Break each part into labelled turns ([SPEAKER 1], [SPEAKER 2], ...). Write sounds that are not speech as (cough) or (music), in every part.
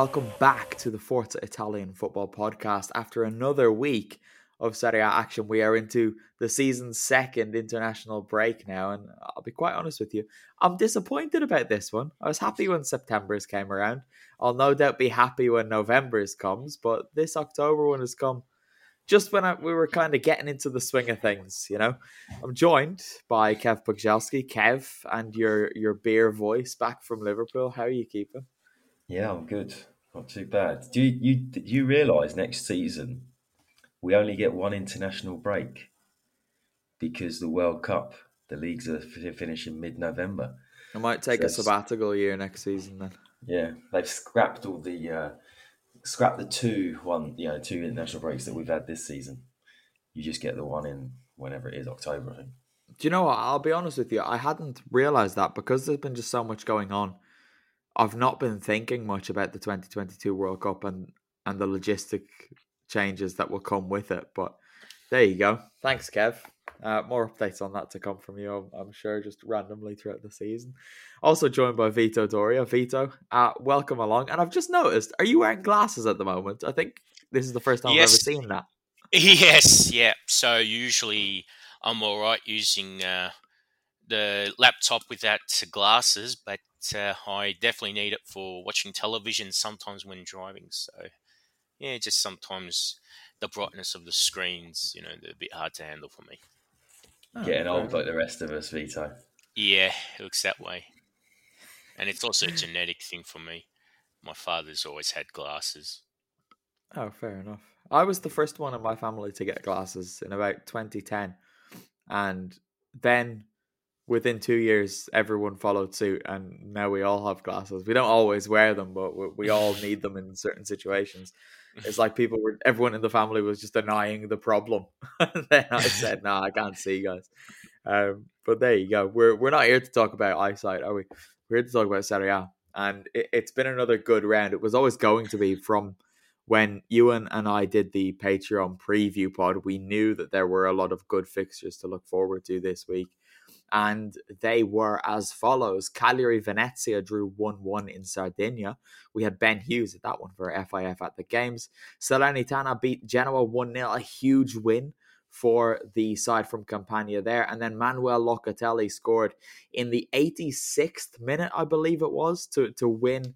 [SPEAKER 1] Welcome back to the Forza Italian Football Podcast. After another week of Serie A action, we are into the season's second international break now. And I'll be quite honest with you, I'm disappointed about this one. I was happy when September's came around. I'll no doubt be happy when November's comes, but this October one has come just when I, we were kind of getting into the swing of things, you know. I'm joined by Kev Pogzelski. Kev, and your your beer voice back from Liverpool. How are you keeping?
[SPEAKER 2] Yeah, I'm good. Not too bad. Do you you do you realise next season we only get one international break because the World Cup, the leagues are f- finishing mid-November.
[SPEAKER 1] I might take a sabbatical year next season then.
[SPEAKER 2] Yeah, they've scrapped all the uh, scrapped the two one you know two international breaks that we've had this season. You just get the one in whenever it is October. I think.
[SPEAKER 1] Do you know what? I'll be honest with you. I hadn't realized that because there's been just so much going on. I've not been thinking much about the 2022 World Cup and and the logistic changes that will come with it. But there you go. Thanks, Kev. Uh, more updates on that to come from you, I'm, I'm sure, just randomly throughout the season. Also joined by Vito Doria. Vito, uh, welcome along. And I've just noticed, are you wearing glasses at the moment? I think this is the first time
[SPEAKER 3] Yes.
[SPEAKER 1] I've ever seen that. (laughs)
[SPEAKER 3] Yes, yeah. So usually I'm all right using uh, the laptop without glasses, but uh, I definitely need it for watching television sometimes when driving. So yeah, just sometimes the brightness of the screens, you know, they're a bit hard to handle for me.
[SPEAKER 1] Oh,
[SPEAKER 2] Getting
[SPEAKER 1] fair
[SPEAKER 2] old like the rest of us, Vito.
[SPEAKER 3] Yeah, it looks that way. And it's also a genetic thing for me. My father's always had glasses.
[SPEAKER 1] Oh, fair enough. I was the first one in my family to get glasses in about 2010. And then within two years, everyone followed suit. And now we all have glasses. We don't always wear them, but we, we all (laughs) need them in certain situations. It's like people were, everyone in the family was just denying the problem. and (laughs) then I said, no, I can't see, guys. Um, but there you go. We're, we're not here to talk about eyesight, are we? We're here to talk about Serie A. And it, it's been another good round. It was always going to be from when Ewan and I did the Patreon preview pod, we knew that there were a lot of good fixtures to look forward to this week. And they were as follows Cagliari Venezia drew 1 1 in Sardinia. We had Ben Hughes at that one for FIF at the games. Salernitana beat Genoa 1 0, a huge win for the side from Campania there. And then Manuel Locatelli scored in the 86th minute, I believe it was, to, to win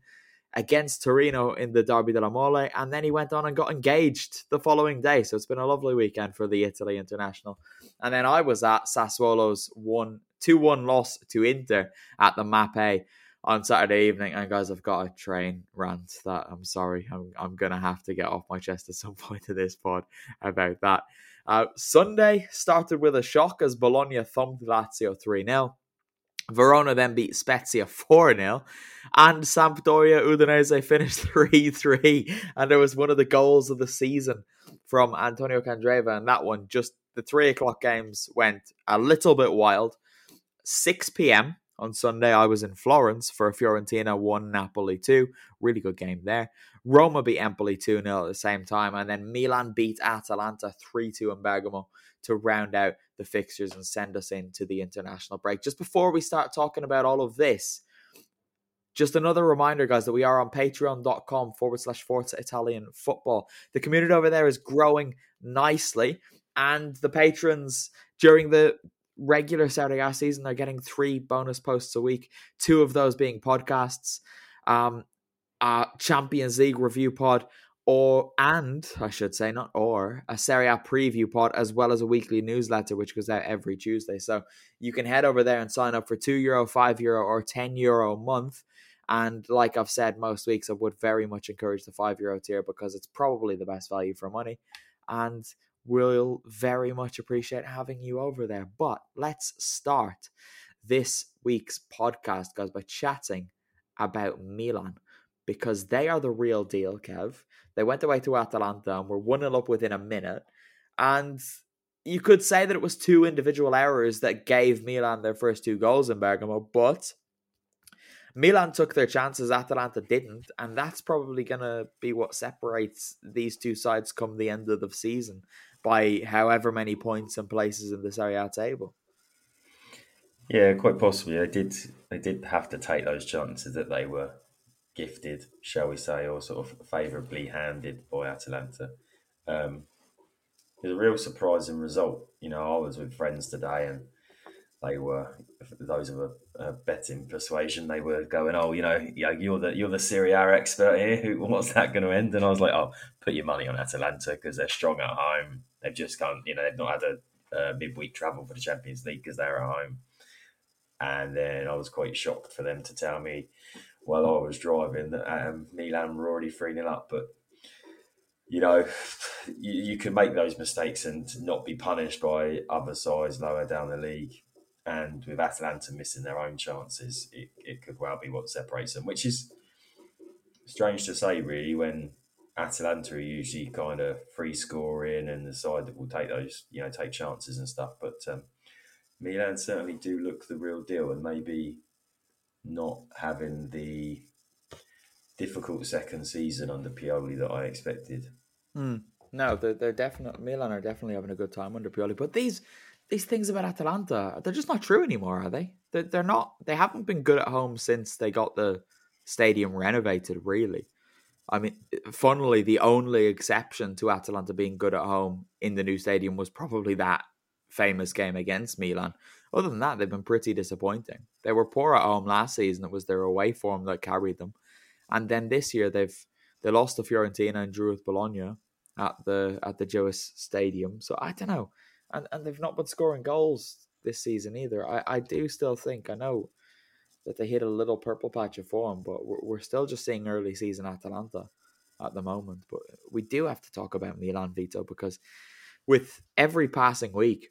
[SPEAKER 1] against Torino in the Derby della Mole, and then he went on and got engaged the following day. So it's been a lovely weekend for the Italy international. And then I was at Sassuolo's one two one loss to Inter at the Mapei on Saturday evening. And guys, I've got a train rant that I'm sorry, I'm I'm gonna have to get off my chest at (laughs) some point of this pod about that. Uh, Sunday started with a shock as Bologna thumped Lazio 3 0. Verona then beat Spezia (laughs) 4 0. And Sampdoria Udinese finished (laughs) 3 3. And there was one of the goals of the season from Antonio Candreva. And that one, just the three o'clock games went a little bit wild. 6 p.m. on Sunday, I was in Florence for a Fiorentina 1 Napoli 2. Really good game there. Roma beat Empoli 2 0 at the same time. And then Milan beat Atalanta 3 2 in Bergamo to round out the fixtures and send us into the international break. Just before we start talking about all of this, just another reminder, guys, that we are on patreon.com forward slash Forza Italian football. The community over there is growing nicely, and the patrons during the regular Saturday season are getting three bonus posts a week, two of those being podcasts, um, uh, Champions League review pod, or and I should say not or a Serie A preview pod as well as a weekly newsletter which goes out every Tuesday. So you can head over there and sign up for two euro, five euro, or ten euro a month, And like I've said most weeks, I would very much encourage the five euro tier because it's probably the best value for money. And we'll very much appreciate having you over there. But let's start this week's podcast, guys, by chatting about Milan because they are the real deal, Kev. They went away to Atalanta and were 1 0 up within a minute. And you could say that it was two individual errors that gave Milan their first two goals in Bergamo, but Milan took their chances, Atalanta didn't, and that's probably going to be what separates these two sides come the end of the season by however many points and places in the Serie A table.
[SPEAKER 2] Yeah, quite possibly. They did. They did have to take those chances that they were gifted, shall we say, or sort of favourably handed by Atalanta. Um, it was a real surprising result. You know, I was with friends today, and they were those of a, a betting persuasion. They were going, "Oh, you know, yeah, you're the you're the Serie A expert here. What's that going to end?" And I was like, "Oh, put your money on Atalanta because they're strong at home. They've just gone, you know, they've not had a, a midweek travel for the Champions League because they're at home." And then I was quite shocked for them to tell me while I was driving um, Milan were already 3 0 up. But, you know, you, you can make those mistakes and not be punished by other sides lower down the league. And with Atalanta missing their own chances, it, it could well be what separates them, which is strange to say, really, when Atalanta are usually kind of free scoring and the side that will take those, you know, take chances and stuff. But um, Milan certainly do look the real deal, and maybe not having the difficult second season under Pioli that I expected.
[SPEAKER 1] Mm. No, they're, they're definitely Milan are definitely having a good time under Pioli. But these these things about Atalanta, they're just not true anymore, are they? They're, they're not. They haven't been good at home since they got the stadium renovated. Really, I mean, funnily, the only exception to Atalanta being good at home in the new stadium was probably that famous game against Milan. Other than that, they've been pretty disappointing. They were poor at home last season. It was their away form that carried them. And then this year they've they lost to Fiorentina and drew with Bologna at the at the Gewiss Stadium. So I don't know. And and they've not been scoring goals this season either. I, I do still think I know that they hit a little purple patch of form, but we're, we're still just seeing early season Atalanta at the moment. But we do have to talk about Milan Vito because with every passing week,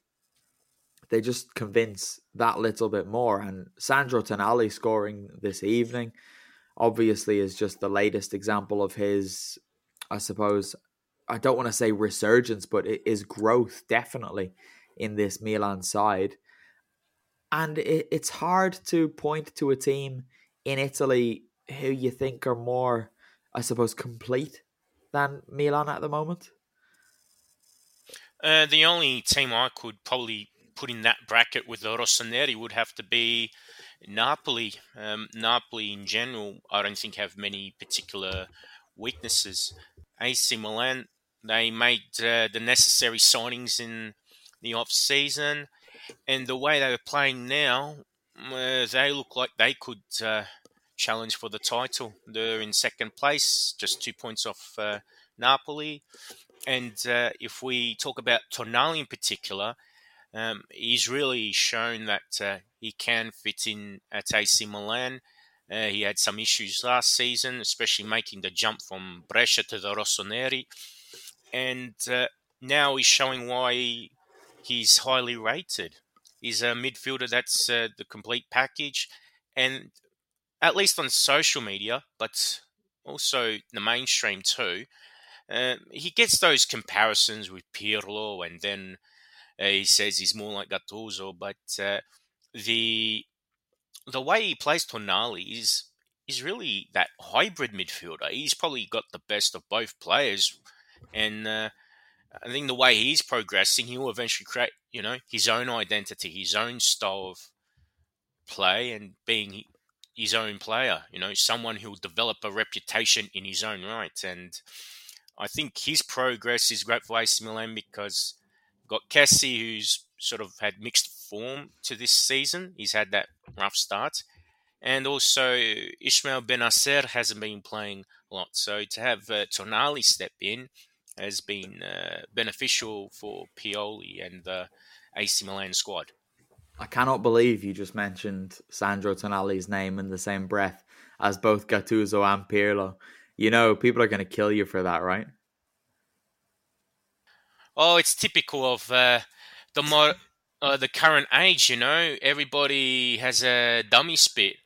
[SPEAKER 1] they just convince that little bit more. And Sandro Tonali scoring this evening obviously is just the latest example of his, I suppose, I don't want to say resurgence, but it is growth definitely in this Milan side. And it, it's hard to point to a team in Italy who you think are more, I suppose, complete than Milan at the moment.
[SPEAKER 3] Uh, the only team I could probably put in that bracket with the Rossoneri would have to be Napoli. Um, Napoli in general, I don't think have many particular weaknesses. AC Milan, they made uh, the necessary signings in the off season, and the way they are playing now, uh, they look like they could uh, challenge for the title. They're in second place, just two points off uh, Napoli. And uh, if we talk about Tonali in particular, um, he's really shown that uh, he can fit in at AC Milan. Uh, he had some issues last season, especially making the jump from Brescia to the Rossoneri. And uh, now he's showing why he's highly rated. He's a midfielder that's uh, the complete package. And at least on social media, but also the mainstream too, uh, he gets those comparisons with Pirlo and then he says he's more like Gattuso, but uh, the the way he plays Tonali is is really that hybrid midfielder. He's probably got the best of both players, and uh, I think the way he's progressing, he will eventually create you know his own identity, his own style of play, and being his own player. You know, someone who will develop a reputation in his own right, and I think his progress is great for AC Milan because got Kessie, who's sort of had mixed form to this season. He's had that rough start. And also, Ismael Bennacer hasn't been playing a lot. So to have uh, Tonali step in has been uh, beneficial for Pioli and the AC Milan squad.
[SPEAKER 1] I cannot believe you just mentioned Sandro Tonali's name in the same breath as both Gattuso and Pirlo. You know, people are going to kill you for that, right?
[SPEAKER 3] Oh, it's typical of uh, the uh, the current age. You know, everybody has a dummy spit,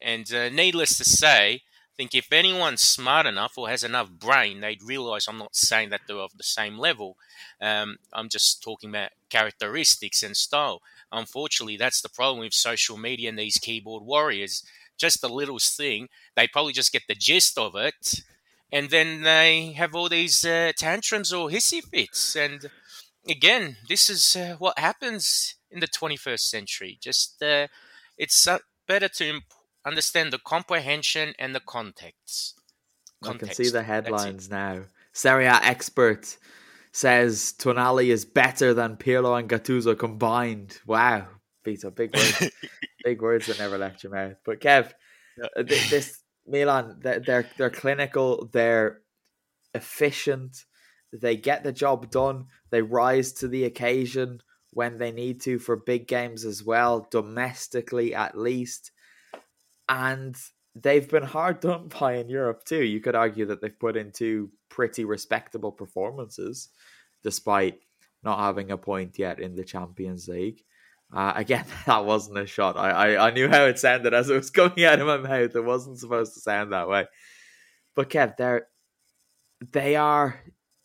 [SPEAKER 3] and uh, needless to say, I think if anyone's smart enough or has enough brain, they'd realize I'm not saying that they're of the same level. Um, I'm just talking about characteristics and style. Unfortunately, that's the problem with social media and these keyboard warriors. Just the littlest thing, they probably just get the gist of it, and then they have all these uh, tantrums or hissy fits. And again, this is uh, what happens in the 21st century. Just uh, it's uh, better to imp- understand the comprehension and the context.
[SPEAKER 1] I can see the headlines now. Serie A expert says Tonali is better than Pirlo and Gattuso combined. Wow, Vito, big words, (laughs) big words that never left your mouth. But Kev, uh, this Milan, they're, they're they're clinical, they're efficient, they get the job done, they rise to the occasion when they need to for big games as well, domestically at least, and they've been hard done (laughs) by in Europe too. You could argue that they've put in two pretty respectable performances, despite not having a point yet in the Champions League. Uh, again, (laughs) that wasn't a shot. I, I, I knew how it sounded as it was (laughs) coming out of my mouth. It wasn't supposed to sound that way. But Kev, they're they are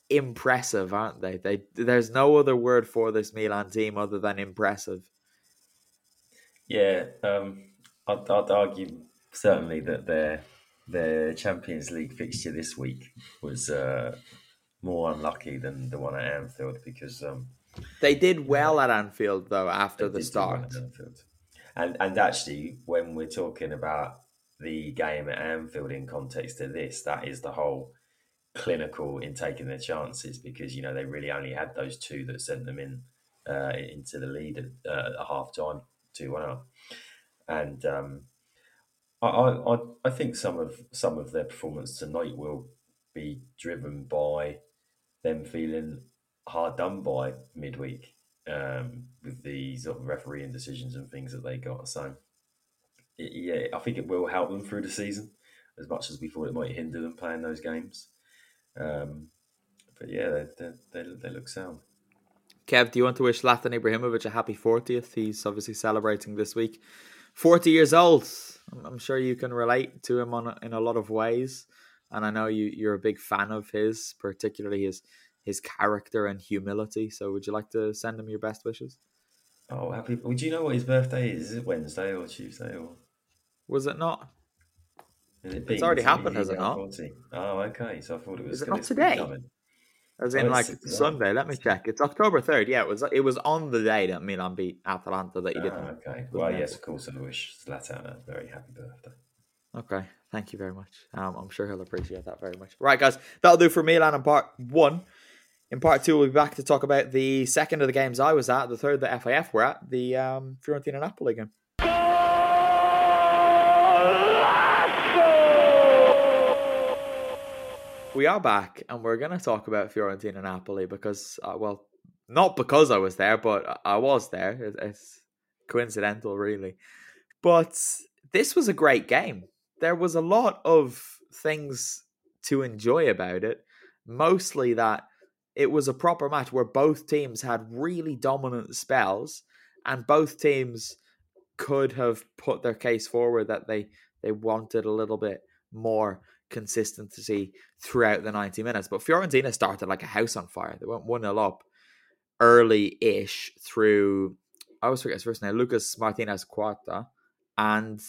[SPEAKER 1] impressive, aren't they? They there's no other word for this Milan team other than impressive.
[SPEAKER 2] Yeah, um, I'd, I'd argue certainly that their their Champions League fixture this week was uh, more unlucky than the one at Anfield because um,
[SPEAKER 1] they did well at Anfield though after the start.
[SPEAKER 2] Well and and actually, when we're talking about the game at Anfield in context to this, that is the whole clinical in taking their chances because you know they really only had those two that sent them in uh, into the lead at, uh, at half time, two one up, and um, I, I I think some of some of their performance tonight will be driven by them feeling hard done by midweek um, with the sort of refereeing decisions and things that they got. So, yeah, I think it will help them through the season as much as we thought it might hinder them playing those games. Um, but yeah, they, they, they, they look sound.
[SPEAKER 1] Kev, do you want to wish Zlatan Ibrahimovic a happy 40th? He's obviously celebrating this week. 40 years old. I'm sure you can relate to him on in a lot of ways. And I know you, you're a big fan of his, particularly his his character and humility. So, would you like to send him your best wishes?
[SPEAKER 2] Oh, happy! Would you know what his birthday is? Is it Wednesday or Tuesday or?
[SPEAKER 1] Was it not?
[SPEAKER 2] It
[SPEAKER 1] it's already happened, has it not?
[SPEAKER 2] 40? Oh, okay. So I thought it was.
[SPEAKER 1] Is it not today? As in, oh, like Sunday. Let me check. It's October third. Yeah, it was. It was on the day that Milan beat Atalanta that you didn't.
[SPEAKER 2] Oh, okay. Well, yes, of course. I wish Zlatan a very happy birthday.
[SPEAKER 1] Okay, thank you very much. Um, I'm sure he'll appreciate that very much. Right, guys, that'll do for Milan in part one. In part two, we'll be back to talk about the second of the games I was at, the third the FAF were at, the um, Fiorentina Napoli game. We are back, and we're going to talk about Fiorentina Napoli because, uh, well, not because I was there, but I was there. It's coincidental, really. But this was a great game. There was a lot of things to enjoy about it. Mostly that it was a proper match where both teams had really dominant spells and both teams could have put their case forward that they they wanted a little bit more consistency throughout the 90 minutes. But Fiorentina started like a house on fire. They went 1-0 up early-ish through I always forget his first name Lucas Martinez Quarta and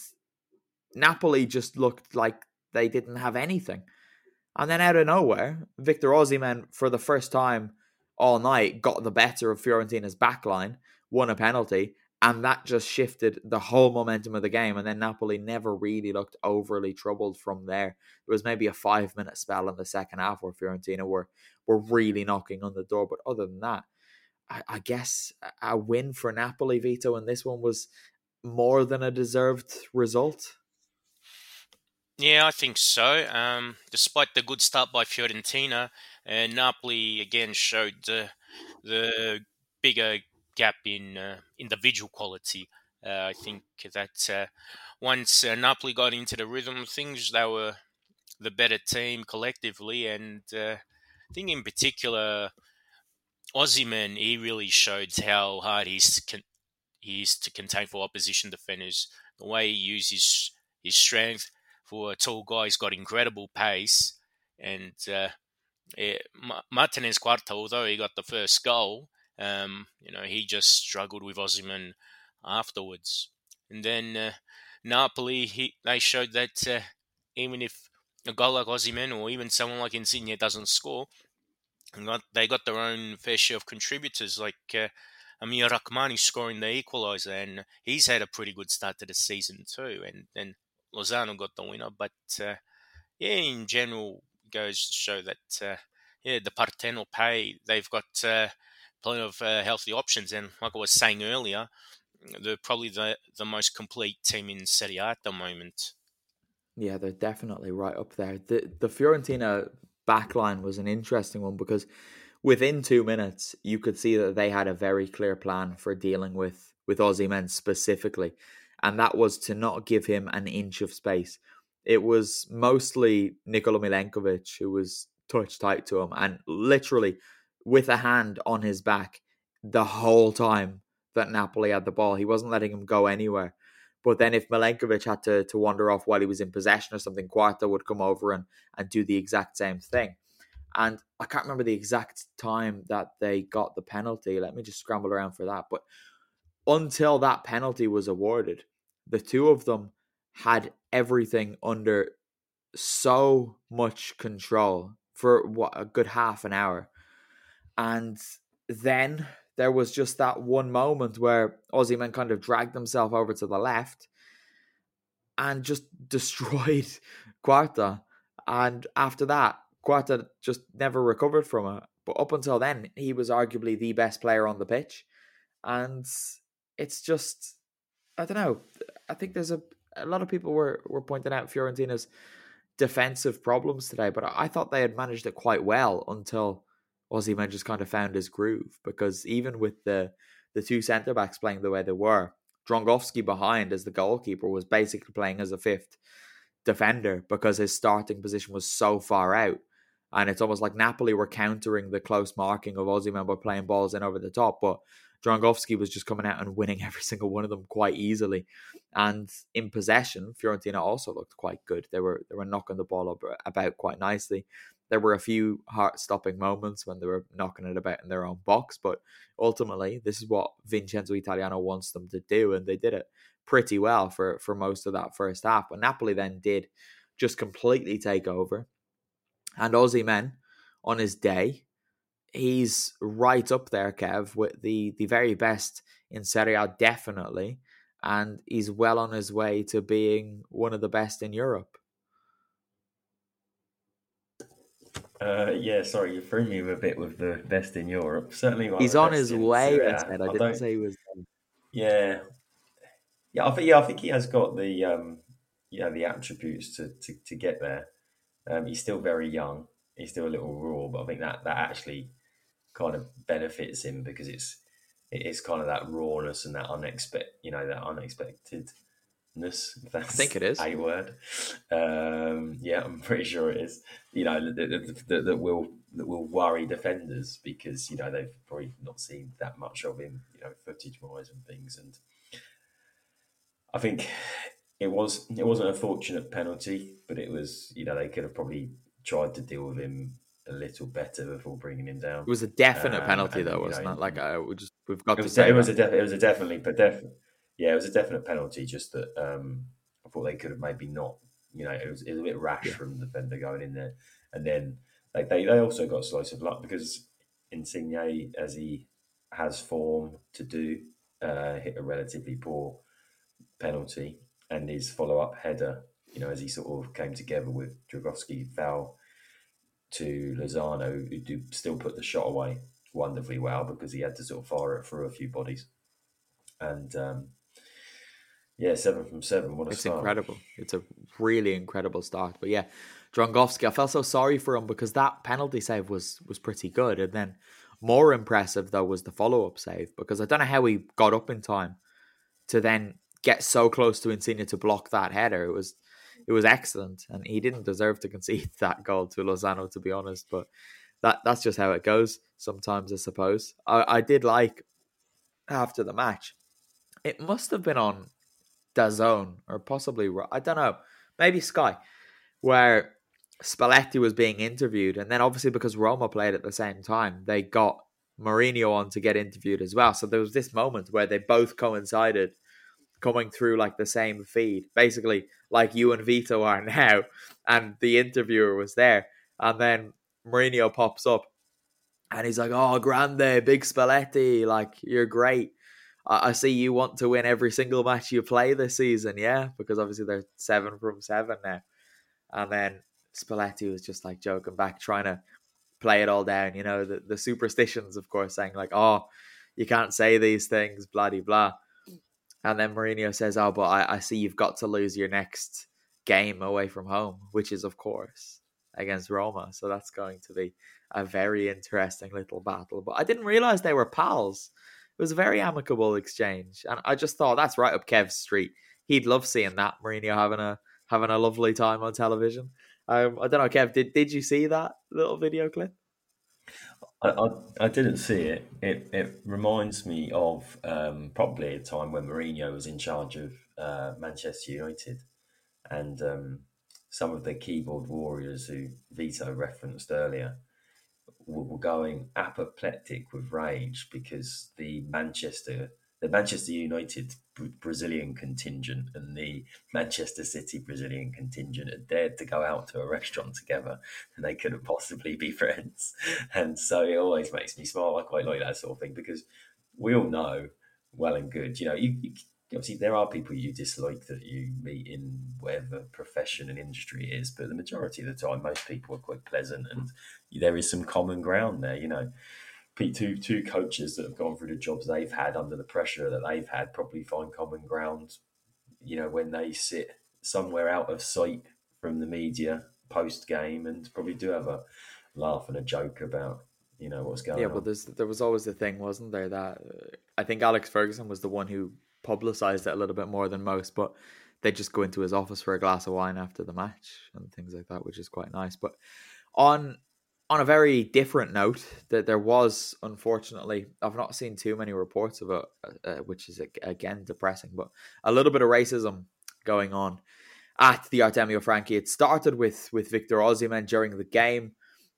[SPEAKER 1] Napoli just looked like they didn't have anything and then out of nowhere, Victor Osimhen, for the first time all night, got the better of Fiorentina's backline, won a penalty, and that just shifted the whole momentum of the game. And then Napoli never really looked overly troubled from there. There was maybe a five minute spell in the second half where Fiorentina were were really knocking on the door. But other than that, I, I guess a win for Napoli, Vito, and this one was more than a deserved result.
[SPEAKER 3] Yeah, I think so. Um, despite the good start by Fiorentina, uh, Napoli again showed the the bigger gap in uh, individual quality. Uh, I think that uh, once uh, Napoli got into the rhythm of things, they were the better team collectively, and uh, I think in particular, Osimhen he really showed how hard he's con- he is to contain for opposition defenders. The way he uses his strength for a tall guy, he's got incredible pace, and uh, it, Martinez Quarta, although he got the first goal, um, you know he just struggled with Osimhen afterwards. And then uh, Napoli, he, they showed that uh, even if a guy like Osimhen or even someone like Insigne doesn't score, got, they got their own fair share of contributors like uh, Amir Rrahmani scoring the equaliser, and he's had a pretty good start to the season too. And then Lozano got the winner, but uh, yeah, in general, goes to show that uh, yeah, the Partenopei they've got uh, plenty of uh, healthy options, and like I was saying earlier, they're probably the the most complete team in Serie A at the moment.
[SPEAKER 1] Yeah, they're definitely right up there. The the Fiorentina backline was an interesting one because within two minutes you could see that they had a very clear plan for dealing with with Osimhen specifically, and that was to not give him an inch of space. It was mostly Nikola Milenkovic who was touch tight to him and literally with a hand on his back the whole time that Napoli had the ball. He wasn't letting him go anywhere. But then if Milenkovic had to, to wander off while he was in possession or something, Quarta would come over and, and do the exact same thing. And I can't remember the exact time that they got the penalty. Let me just scramble around for that. But until that penalty was awarded, the two of them had everything under so much control for what a good half an hour. And then there was just that one moment where Osimhen kind of dragged himself over to the left and just (laughs) destroyed Quarta. And after that, Quarta just never recovered from it. But up until then, he was arguably the best player on the pitch. And it's just, I don't know. I think there's a, a lot of people were, were pointing out Fiorentina's defensive problems today, but I thought they had managed it quite well until Osimhen just kind of found his groove because even with the the two centre backs playing the way they were, Dragowski behind as the goalkeeper was basically playing as a fifth defender because his starting position was so far out. And it's almost like Napoli were countering the close marking of Osimhen by playing balls in over the top. But Dragowski was just coming out and winning (laughs) every single one of them quite easily. And in possession, Fiorentina also looked quite good. They were they were knocking the ball up about quite nicely. There were a few heart stopping moments when they were knocking it about in their own box, but ultimately, this is what Vincenzo Italiano wants them to do, and they did it pretty well for, for most of that first half. But Napoli then did just completely take over. And Osimhen on his day, he's right up there, Kev, with the, the very best in Serie A, definitely. And he's well on his way to being one of the best in Europe.
[SPEAKER 2] Uh, yeah, sorry, you threw me a bit with the best in Europe. Certainly,
[SPEAKER 1] he's on his way. I said I, I didn't say he was.
[SPEAKER 2] Yeah, yeah, I think yeah, I think he has got the um, you know, the attributes to to, to get there. Um, he's still very young. He's still a little raw, but I think that that actually kind of benefits him because it's it is kind of that rawness and that unexpected, you know, that unexpected ness. I
[SPEAKER 1] think it is
[SPEAKER 2] a word. Um, yeah, I'm pretty sure it is. You know that, that, that will that will worry defenders because you know they've probably not seen that much of him, you know, footage wise and things. And I think it was it wasn't a fortunate penalty, but it was you know they could have probably tried to deal with him a little better before bringing him down.
[SPEAKER 1] It was a definite um, penalty, though, wasn't know, it? Like I we just we've got
[SPEAKER 2] it was,
[SPEAKER 1] to say
[SPEAKER 2] it was a def- it was a definitely, but definitely yeah, it was a definite penalty. Just that um, I thought they could have maybe not. You know, it was, it was a bit rash yeah. from the defender going in there, and then like they they also got slice of luck because Insigne, as he has form to do, uh, hit a relatively poor penalty, and his follow up header. You know, as he sort of came together with Dragowski foul to Lozano, who do still put the shot away wonderfully well because he had to sort of fire it through a few bodies. And um, yeah, seven from seven. What a start.
[SPEAKER 1] it's
[SPEAKER 2] start.
[SPEAKER 1] incredible. It's a really incredible start. But yeah, Dragowski, I felt so sorry for him because that penalty save was was pretty good. And then more impressive though was the follow up save because I don't know how he got up in time to then get so close to Insigne to block that header. It was it was excellent, and he didn't deserve to concede (laughs) that goal to Lozano, to be honest. But that that's just how it goes sometimes, I suppose. I, I did like after the match. It must have been on DAZN or possibly I don't know, maybe Sky, where Spalletti was being interviewed, and then obviously because Roma played at the same time, they got Mourinho on to get interviewed as well. So there was this moment where they both coincided coming through like the same feed, basically like you and Vito are (laughs) now, and the interviewer was there, and then Mourinho pops up, and he's like, "Oh, grande, big Spalletti, like you're great." I, I see you want to win every single match you play this season, yeah, because obviously they're seven from seven now, and then Spalletti was just like joking back, trying to play it all down, you know, the, the superstitions, of course, saying like, "Oh, you can't say these things, blah blah blah." And then Mourinho says, "Oh, but I, I see you've got to lose your next game away from home, which is of course against Roma. So that's going to be a very interesting little battle. But I didn't realize they were pals. It was a very amicable exchange, and I just thought that's right up Kev's street. He'd love seeing that Mourinho having a having a lovely time on television. Um, I don't know, Kev. Did did you see that little video clip?
[SPEAKER 2] I, I, didn't see it. It it reminds me of um, probably a time when Mourinho was in charge of uh, Manchester United, and um, some of the keyboard warriors who Vito referenced earlier were, were going apoplectic with rage because the Manchester the Manchester United Brazilian contingent and the Manchester City Brazilian contingent had dared to go out to a restaurant together and they couldn't possibly be friends. (laughs) And so it always makes me smile. I quite like that sort of thing because we all know well and good, you know, you, you obviously there are people you dislike that you meet in whatever profession and industry is, but the majority of the time, most people are quite pleasant and there is some common ground there, you know two two coaches that have gone through the jobs they've had under the pressure that they've had probably find common ground. You know, when they sit somewhere out of sight from the media post game, and probably do have a laugh and a joke about you know what's going
[SPEAKER 1] yeah,
[SPEAKER 2] on.
[SPEAKER 1] Yeah, but there's there was always the thing, wasn't there? That uh, I think Alex Ferguson was the one who publicized it a little bit more than most, but they just go into his office for a glass of wine after the match and things like that, which is quite nice. But on on a very different note, that there was unfortunately, I've not seen too many reports of it, uh, which is again depressing, but a little bit of racism going on at the Artemio Franchi. It started with with Victor Osimhen during the game.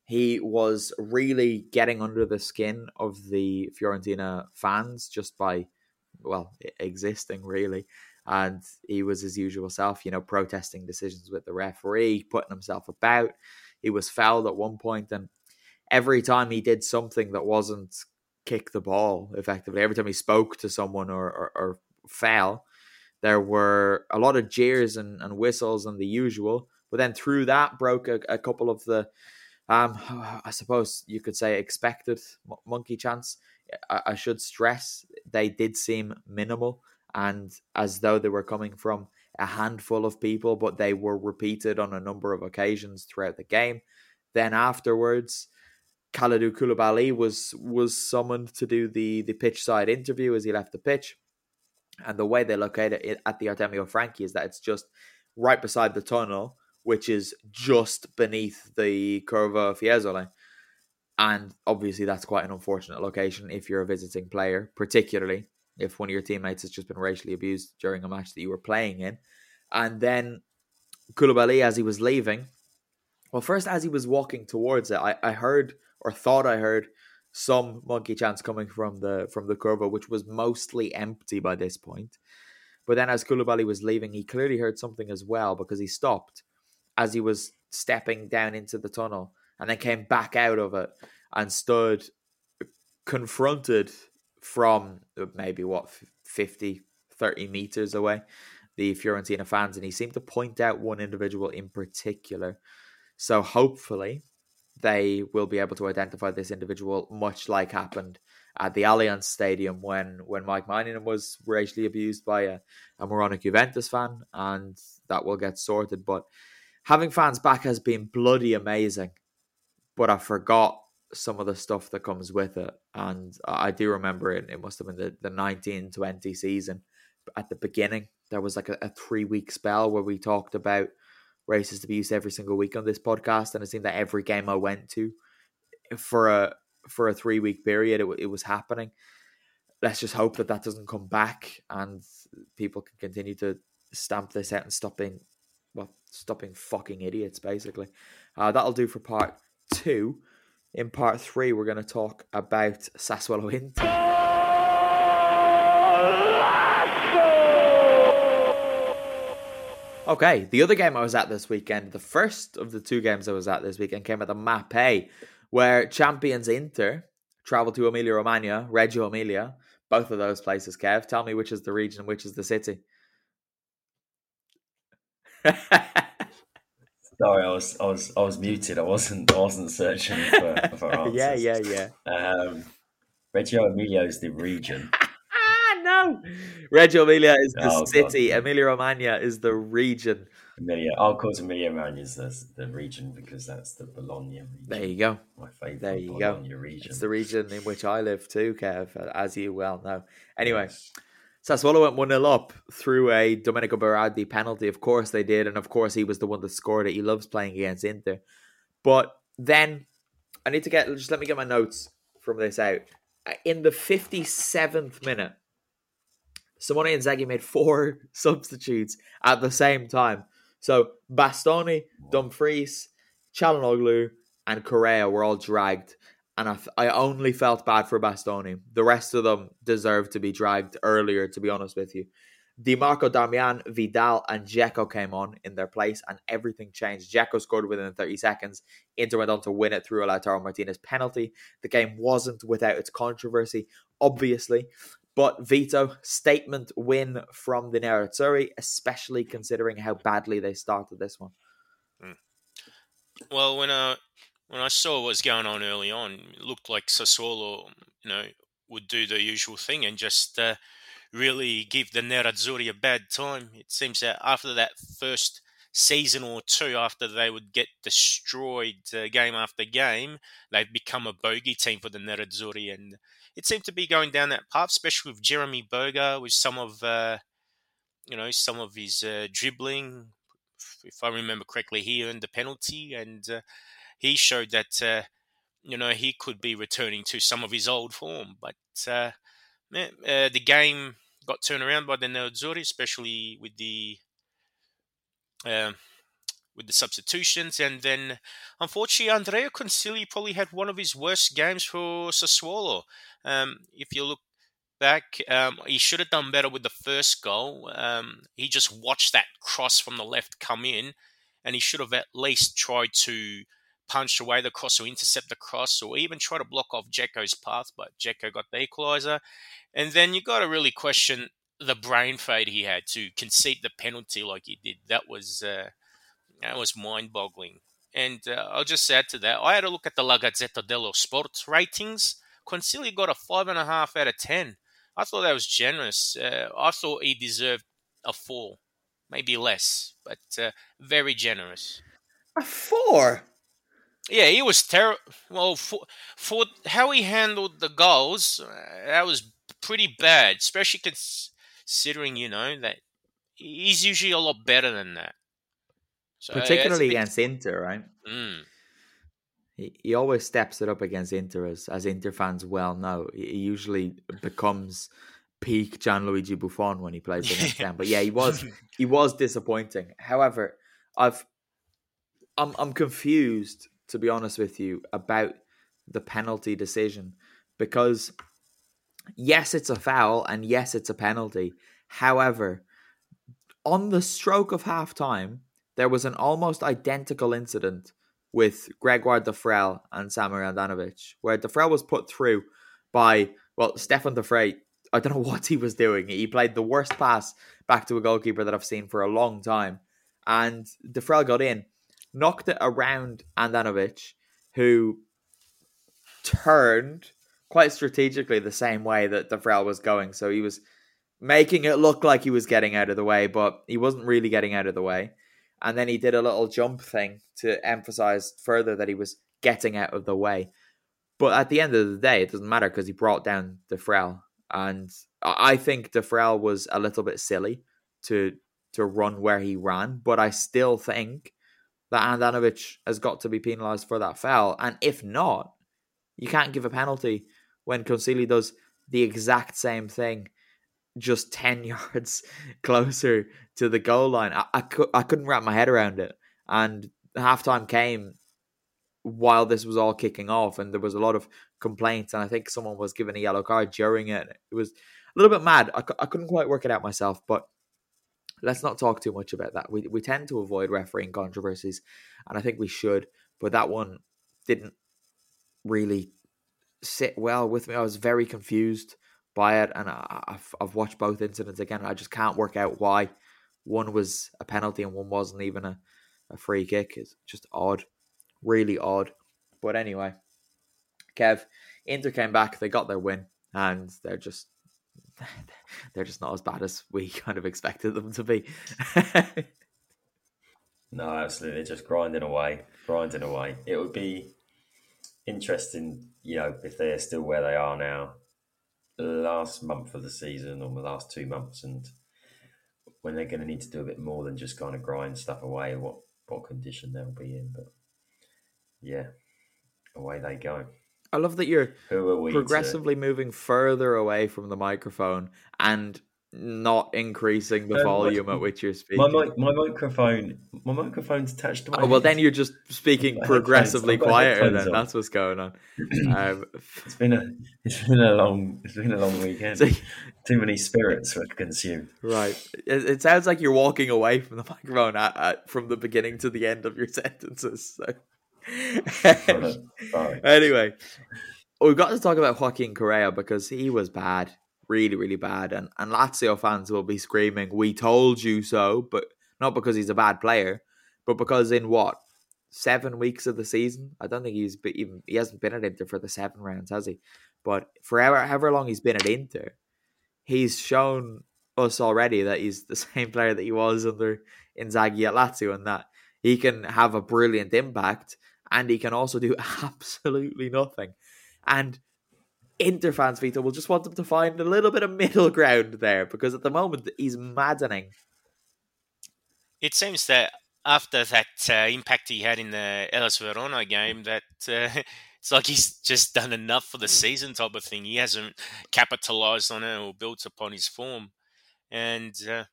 [SPEAKER 1] He was really getting under the skin of the Fiorentina fans just by, well, existing really. And he was his usual self, you know, protesting decisions with the referee, putting himself about he was fouled at one point, and every time he did something that wasn't kick the ball effectively, every time he spoke to someone or, or, or fell, there were a lot of jeers and, and whistles and the usual. But then through that broke a, a couple of the, um, I suppose you could say expected monkey chants. I, I should stress they did seem minimal and as though they were coming from a handful of people, but they were repeated on a number of occasions throughout the game. Then afterwards, Kalidou Koulibaly was was summoned to do the the pitch side interview as he left the pitch. And the way they locate it at the Artemio Franchi is that it's just right beside the tunnel, which is just beneath the Curva Fiesole. And obviously, that's quite an unfortunate location if you're a visiting player, particularly if one of your teammates has just been racially abused during a match that you were playing in. And then Koulibaly, as he was leaving, well, first as he was walking towards it, I, I heard or thought I heard some monkey chants coming from the from the curva, which was mostly empty by this point. But then as Koulibaly was leaving, he clearly heard something as well because he stopped as he was stepping down into the tunnel and then came back out of it and stood confronted from uh, maybe what 50 30 meters away the Fiorentina fans and he seemed to point out one individual in particular. So hopefully they will be able to identify this individual much like happened at the Allianz Stadium when when Mike Maignan was racially abused by a, a moronic Juventus fan and that will get sorted. But having fans back has been bloody amazing. But I forgot some of the stuff that comes with it. And I do remember it, it must have been the, the 1920 season. at the beginning. There was like a, a three week spell where we talked about racist abuse every single week on this podcast, and it seemed that every game I went to for a for a three week period, it, it was happening. Let's just hope that that doesn't come back, and people can continue to stamp this out and stop being well, stopping fucking idiots. Basically, uh, that'll do for part two. In part three, we're going to talk about Sassuolo Inter. (laughs) Okay, the other game I was at this weekend, the first of the two games I was at this weekend, came at the Mapei, where champions Inter travel to Emilia Romagna, Reggio Emilia, both of those places. Kev, tell me which is the region, and which is the city. (laughs)
[SPEAKER 2] Sorry, I was I was I was muted. I wasn't I wasn't searching for, (laughs) for answers.
[SPEAKER 1] yeah, yeah, yeah.
[SPEAKER 2] Um, Reggio Emilia is the region.
[SPEAKER 1] ah, no. Reggio Emilia is the
[SPEAKER 2] Oh, God.
[SPEAKER 1] city. Emilia Romagna is the region.
[SPEAKER 2] Emilia, of course, Emilia Romagna is the, the region because that's the Bologna region.
[SPEAKER 1] There you go.
[SPEAKER 2] My favourite
[SPEAKER 1] There you go.
[SPEAKER 2] Bologna region.
[SPEAKER 1] It's the region in which I live too, Kev, as you well know. Anyway,
[SPEAKER 2] Yes.
[SPEAKER 1] Sassuolo went 1 0 up through a Domenico Berardi penalty. Of course they did. And of course he was the one that scored it. He loves playing against Inter. But then I need to get, just let me get my notes from this out. Uh, In the 57th minute, Simone Inzaghi made four (laughs) substitutes at the same time. So Bastoni, Dumfries, Calhanoglu, and Correa were all dragged. And I, I only felt bad for Bastoni. The rest of them deserved to be dragged earlier, to be honest with you. Dimarco Darmian, Vidal, and Dzeko came on in their place, and everything changed. Dzeko scored within 30 seconds. Inter went on to win it through a Lautaro Martinez penalty. The game wasn't without its controversy, obviously. But Vito, statement win from the Nerazzurri, especially considering how badly they started this one. Hmm.
[SPEAKER 3] Well, when I when I saw what was going on early on, it looked like Sassuolo, you know, would do the usual thing and just uh, really give the Nerazzurri a bad time. It seems that after that first season or two, after they would get destroyed uh, game after game, they've become a bogey team for the Nerazzurri, and it seemed to be going down that path, especially with Jeremie Boga, with some of uh, you know some of his uh, dribbling. If I remember correctly, he earned the penalty, and uh, he showed that uh, you know he could be returning to some of his old form. But uh, uh, the game got turned around by the Nerazzurri, especially with the um with the substitutions, and then unfortunately Andrea Consigli probably had one of his worst games for Sassuolo. Um, if you look back, um, he should have done better with the first goal. Um, he just watched that cross from the left come in, and he should have at least tried to punch away the cross or intercept the cross or even try to block off Dzeko's path, but Dzeko got the equaliser. And then you got to really question the brain fade he had to concede the penalty like he did. That was uh, that was mind-boggling. And uh, I'll just add to that, I had a look at the La Gazzetta dello Sport ratings. Consigli got a five and a half out of ten. I thought that was generous. Uh, I thought he deserved a four, maybe less, but uh, very generous.
[SPEAKER 1] A four?
[SPEAKER 3] Yeah, he was terrible. Well, for, for how he handled the goals, uh, that was pretty bad, especially considering, you know, that he's usually a lot better than that. So, yeah,
[SPEAKER 1] Particularly
[SPEAKER 3] bit-
[SPEAKER 1] against Inter, right?
[SPEAKER 3] Mm,
[SPEAKER 1] He, he always steps it up against Inter, as, as Inter fans well know. He, he usually becomes peak Gianluigi Buffon when he plays against them. But yeah, he was (laughs) he was disappointing. However, I've I'm I'm confused to be honest with you about the penalty decision because yes, it's a foul and yes, it's a penalty. However, on the stroke of half time, there was an almost identical incident with Gregoire Defrel and Samir Handanovic, where Defrel was put through by well, Stefan de Vrij. I don't know (laughs) what he was doing. He played the worst pass back to a goalkeeper that I've seen for a long time. And Defrel got in, knocked it around Handanovic, who turned quite strategically the same way that Defrel was going. So he was making it look like he was getting out of the way, but he wasn't really getting out of the way. And then he did a little jump thing to emphasize further that he was getting out of the way. But at the end of the day, it doesn't matter because he brought down Defrel and I think Defrel was a little bit silly to to run where he ran, but I still think that Handanovic has got to be penalised for that foul, and if not, you can't give a penalty when Consigli does the exact same thing, just (laughs) ten yards (laughs) closer to the goal line. I I, I couldn't wrap my head around it, and halftime came while this was all kicking off, and there was a lot of complaints, and I think someone was given a yellow card during it. It was a little bit mad. I, I couldn't quite work it out myself, but let's not talk too much about that. We we tend to avoid refereeing controversies, and I think we should. But that one didn't really sit well with me. I was very confused by it, and I, I've I've watched both incidents again. And I just can't work out why one was a penalty and one wasn't even a, a free kick. It's just odd, really odd. But anyway, Kev, Inter came back. They got their win, and they're just (laughs) they're just not as bad as we (laughs) kind of expected them to be.
[SPEAKER 2] No, absolutely. Just grinding away, grinding away. It would be interesting, you know, if they're still where they are now, last month of the season or the last two months, and when they're going to need to do a bit more than just kind of grind stuff away, what what condition they'll be in. But yeah, away they go.
[SPEAKER 1] I love that you're
[SPEAKER 2] we? to-
[SPEAKER 1] progressively moving further away from the microphone and not increasing the
[SPEAKER 2] Um,
[SPEAKER 1] volume
[SPEAKER 2] my-
[SPEAKER 1] at which you're speaking.
[SPEAKER 2] mic, my microphone, my microphone's attached to my.
[SPEAKER 1] Oh, well, then you're just speaking (laughs) progressively quieter. Then
[SPEAKER 2] on.
[SPEAKER 1] that's what's going on. (clears throat) Um,
[SPEAKER 2] It's been a it's been a long it's been a long weekend.
[SPEAKER 1] so-
[SPEAKER 2] Too many spirits were consumed.
[SPEAKER 1] right. It, it sounds like you're walking away from the microphone at, at, from the beginning to the end of your (laughs) sentences. So. (laughs) Anyway, we've got to talk about Joaquin Correa because he was bad, really, really bad, and and Lazio fans will be screaming, "We told you so!" But not because he's a bad player, but because in what seven weeks of the season, I don't think he's be, even he hasn't been at Inter for the seven rounds, has he? But forever, however long he's been at Inter, he's shown us already that he's the (laughs) same player that he was under Inzaghi at Lazio, and that he can have a brilliant impact, and he can also do (laughs) absolutely nothing. And Inter fans, Vito, will just want him to find a little bit of middle ground there because at the moment he's maddening.
[SPEAKER 3] It seems that after that uh, impact he had in the Hellas Verona game, that uh, (laughs) it's like he's just done enough for the season type of thing. He hasn't capitalized on it or built upon his form, and uh,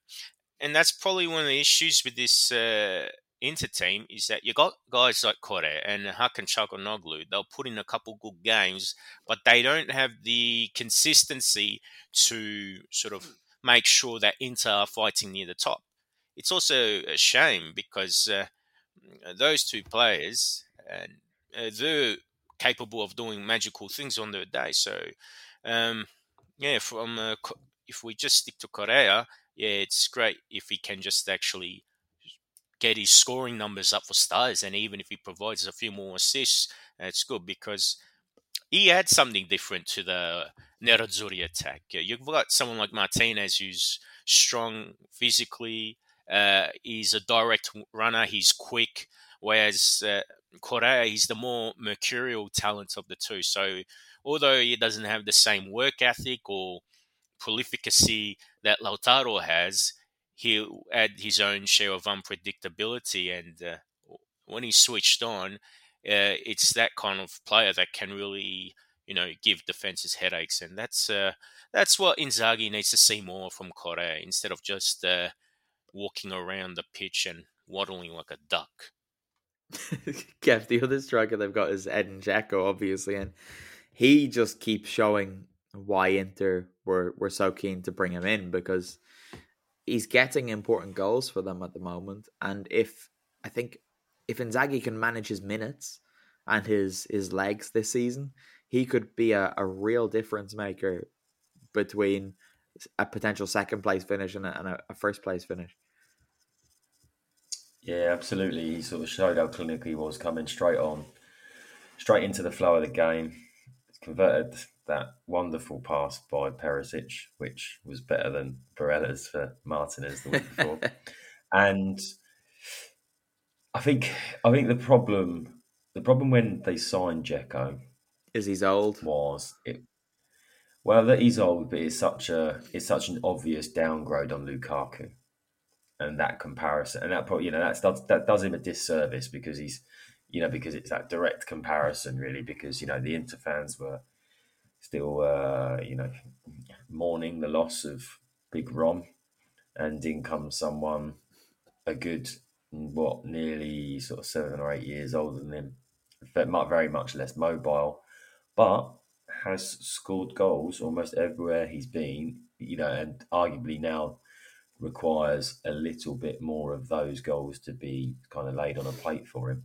[SPEAKER 3] and that's probably one of the issues with this uh, Inter team is that you got guys like Correa and Hakan Çalhanoğlu. They'll put in a couple good games, but they don't have the consistency to sort of make sure that Inter are fighting near the top it's also a shame because uh, those two players and uh, they're capable of doing magical things on their day. So, um, yeah, from uh, if we just stick to Correa, yeah, it's great if he can just actually get his scoring numbers up for stars, and even if he provides a few more assists, it's good because he adds something different to the Nerazzurri attack. You've got someone like Martinez who's strong physically. Uh, he's a direct runner. He's quick. Whereas uh, Correa, he's the more mercurial talent of the two. So although he doesn't have the same work ethic or prolificacy that Lautaro has, he'll add his own share of unpredictability. And uh, when he's switched on, uh, it's that kind of player that can really, you know, give defenses headaches. And that's uh, that's what Inzaghi needs to see more from Correa instead of just uh, walking around the pitch and waddling like a duck. (laughs)
[SPEAKER 1] Kev, the other striker they've got is Edin Dzeko, obviously, and he just keeps showing why Inter were, were so keen to bring him in because he's getting important goals for them at the moment. And if I think if Inzaghi can manage his minutes and his his legs this season, he could be a, a real difference maker between a potential second place finish and a, and a, first place finish.
[SPEAKER 2] Yeah, absolutely. He sort of showed how clinical he was coming straight on, straight into the flow of the game. Converted that wonderful pass by Perisic, which was better than Barella's for Martinez the week before. (laughs) and I think I think the problem the problem when they signed Dzeko
[SPEAKER 1] Is he's old?
[SPEAKER 2] was it Well, that he's old, but it's such a it's such an obvious downgrade on Lukaku, and that comparison, and that probably you know that's that, that does him a disservice because he's you know because it's that direct comparison really because you know the Inter fans were still uh, you know mourning the loss of Big Rom, and in comes someone a good what nearly sort of seven or eight years older than him, very much less mobile, but has scored goals almost everywhere he's been, you know, and arguably now requires a little bit more of those goals to be kind of laid on a plate for him.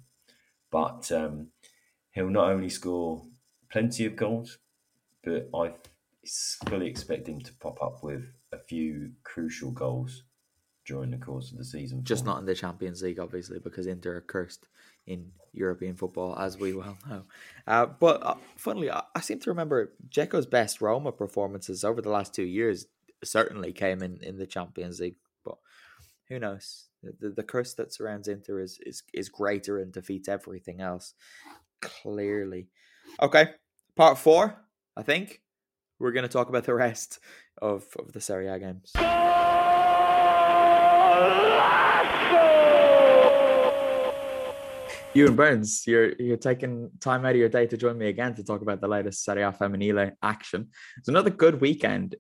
[SPEAKER 2] But um, he'll not only score plenty of goals, but I fully expect him to pop up with a few crucial goals during the course of the season.
[SPEAKER 1] Just not in the Champions League, obviously, because Inter are cursed in European football, as we well (laughs) know. Uh, but uh, funnily, I, I, seem to remember Dzeko's best Roma performances over the last two years certainly came in, in the Champions League. But who knows? The, the curse that surrounds Inter is, is, is greater and defeats everything else, clearly. Okay, part four, I think. We're going to talk about the rest of, of the Serie A games. Ewan Burns, you're you're taking time out of your day to join me again to talk about the latest Serie A Femminile action. It's another good weekend.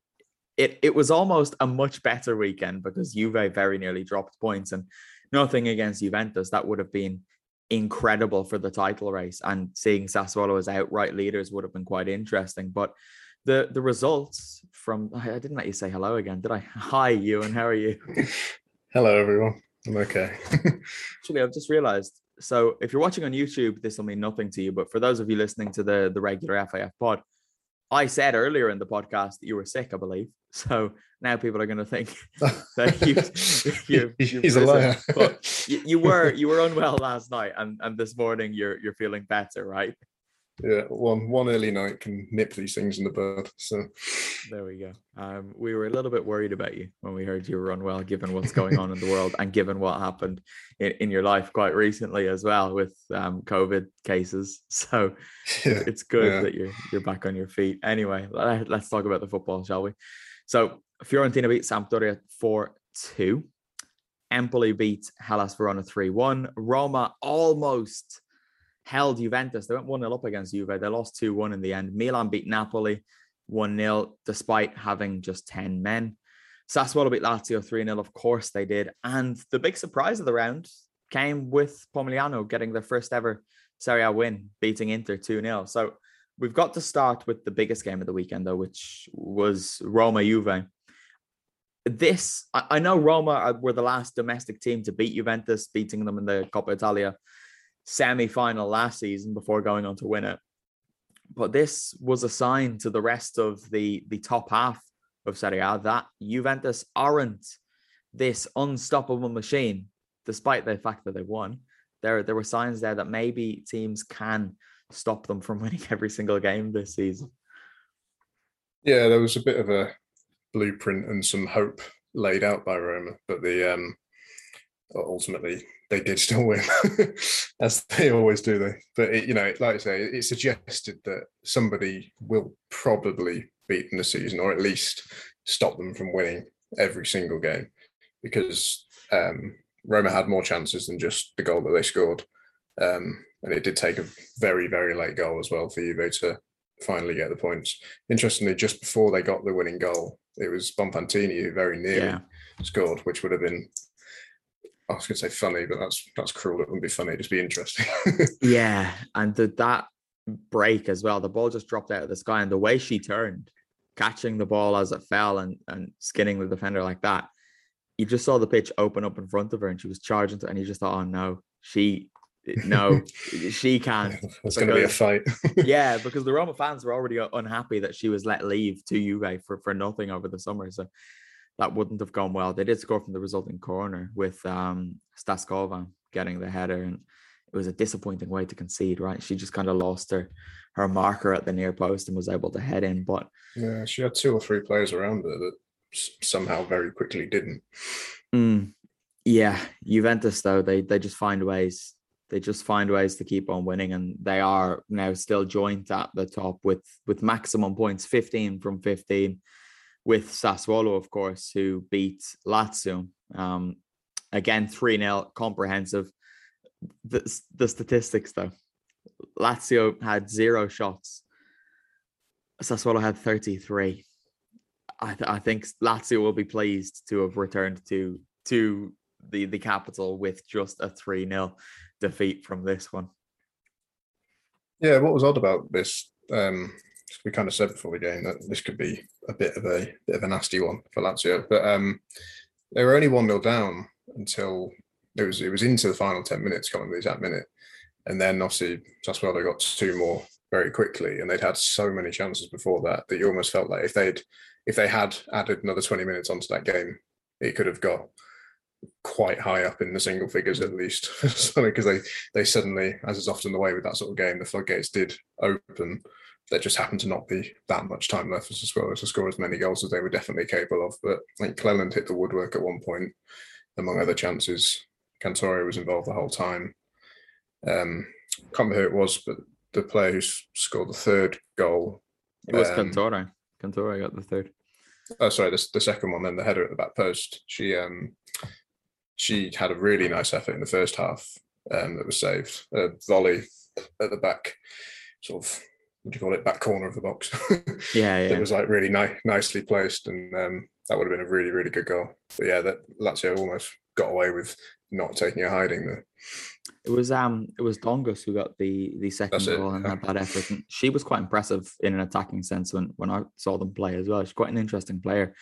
[SPEAKER 1] It it was almost a much better weekend because Juve very nearly dropped points and nothing against Juventus. That would have been incredible for the title race. And seeing Sassuolo as outright leaders would have been quite interesting. But the the results from I didn't let you say hello again, did I? (laughs) Hi, Ewan. How are you? (laughs)
[SPEAKER 4] Hello, everyone. I'm okay. (laughs)
[SPEAKER 1] Actually, I've just realized so if you're watching on YouTube, this will mean nothing to you. But for those of you listening to the the regular FAF pod, I said earlier in the podcast that you were sick, I believe. (laughs) So now people are going to think (laughs) (laughs) that you, you,
[SPEAKER 4] he's a liar.
[SPEAKER 1] But you, you, were you were unwell last night, and and this morning you're you're feeling better, right?
[SPEAKER 4] Yeah, one one early night can nip these things in the bud. So
[SPEAKER 1] there we go. Um, we were a little bit worried about you when we heard you were unwell, given what's going on in the world and given what happened in, in your life quite recently as well with um, COVID cases. (laughs) So yeah, it's good yeah. that you're you're back on your feet. Anyway, let's talk about the football, shall we? So Fiorentina beat Sampdoria four two. Empoli beat Hellas Verona 3 1. Roma almost held Juventus. They went 1 0 up against Juve. They lost 2 1 in the end. Milan beat Napoli 1 0, despite having just 10 men. Sassuolo beat Lazio 3 0. Of course they did. And the big surprise of the round came with Pomigliano getting their first ever Serie A win, beating Inter 2 0. So we've got to start with the biggest game of the weekend, though, which was Roma Juve. This, I know Roma were the last domestic team to beat Juventus, beating them in the Coppa Italia semi-final last season before going on to win it. But this was a sign to the rest of the the top half of Serie A that Juventus aren't this unstoppable machine, despite the fact that they won. There, there were signs there that maybe teams can stop them from (laughs) winning every single game this season.
[SPEAKER 4] Yeah, there was a bit of a blueprint and some hope laid out by Roma, but the um, ultimately they did still win, (laughs) as they always do. They, but it, you know, like I say, it suggested that somebody will probably beat them this season, or at least stop them from winning every single game, because um, Roma had more chances than just the goal that they scored, um, and it did take a very, very late goal as well for Juve to finally get the points. Interestingly, just before they got the winning goal, it was Bonfantini who very nearly yeah. scored, which would have been I was going to say funny, but that's that's cruel. It wouldn't be funny. It'd just be interesting. (laughs)
[SPEAKER 1] yeah, and the, that break as well. The ball just dropped out of the sky, and the way she turned, catching the ball as it fell and and skinning the defender like that, you just saw the pitch open up in front of her, and she was charging, to, and you just thought, oh no, she. No, (laughs) she can't.
[SPEAKER 4] It's going to be a fight. (laughs)
[SPEAKER 1] yeah, because the Roma fans were already unhappy that she was let leave to Juve for, for nothing over the summer. So that wouldn't have gone well. They did score from the resulting corner with um, Staskova getting the header, and it was a disappointing way to concede. Right, she just kind of lost her her marker at the near post and was able to head in. But
[SPEAKER 4] yeah, she had two or three players around her that somehow very quickly didn't.
[SPEAKER 1] Mm, yeah, Juventus though they they just find ways They just find ways to keep on winning, and they are now still joint at the top with with maximum points, 15 from 15, with Sassuolo, of course, who beat Lazio. Um, again, 3 0 comprehensive. The, the statistics, though Lazio had zero shots, Sassuolo had 33. I, th- I think Lazio will be pleased to have returned to to the the capital with just a 3 0 defeat from this one.
[SPEAKER 4] Yeah, what was odd about this? Um, we kind of said before the game that this could be a bit of a bit of a nasty one for Lazio, but um, they were only one 0 down until it was it was into the final ten minutes, coming the exact minute, and then obviously Sassuolo got two more very quickly, and they'd had so many chances before that that you almost felt like if they'd if they had added another twenty minutes onto that game, it could have got quite high up in the single figures at least. (laughs) because they they suddenly, as is often the way with that sort of game, the floodgates did open. There just happened to not be that much time left as well as to score as many goals as they were definitely capable of. But I think Clelland hit the woodwork at one point, among other chances. Cantore was involved the whole time. Um, can't remember who it was, but the player who scored the third goal.
[SPEAKER 1] It was um, Cantore. Cantore got the third.
[SPEAKER 4] Oh, sorry, the, the second one, then the header at the back post. She um she had a really nice effort in the first half um, that was saved. A volley at the back, sort of what do you call it, back corner of the box. (laughs)
[SPEAKER 1] yeah, yeah.
[SPEAKER 4] It was like really ni- nicely placed, and um, that would have been a really, really good goal. But yeah, that Lazio almost got away with not taking a hiding there.
[SPEAKER 1] It was um it was Dongus who got the the second goal and had that effort. And she was quite impressive in an attacking sense when when I saw them play as well. She's quite an interesting player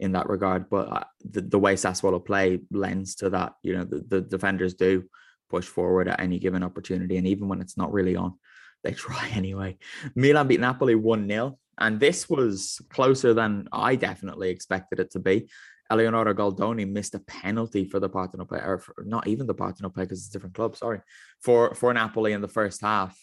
[SPEAKER 1] in that regard. But uh, the, the way Sassuolo play lends to that. You know, the, the defenders do push forward at any given opportunity, and even when it's not really on, they try (laughs) anyway. Milan beat Napoli one 0 and this was closer than I definitely expected it to be. Eleonora Goldoni missed a penalty for the Partenopei, or for, not even the Partenopei because it's a different club. Sorry, for for Napoli in the first half,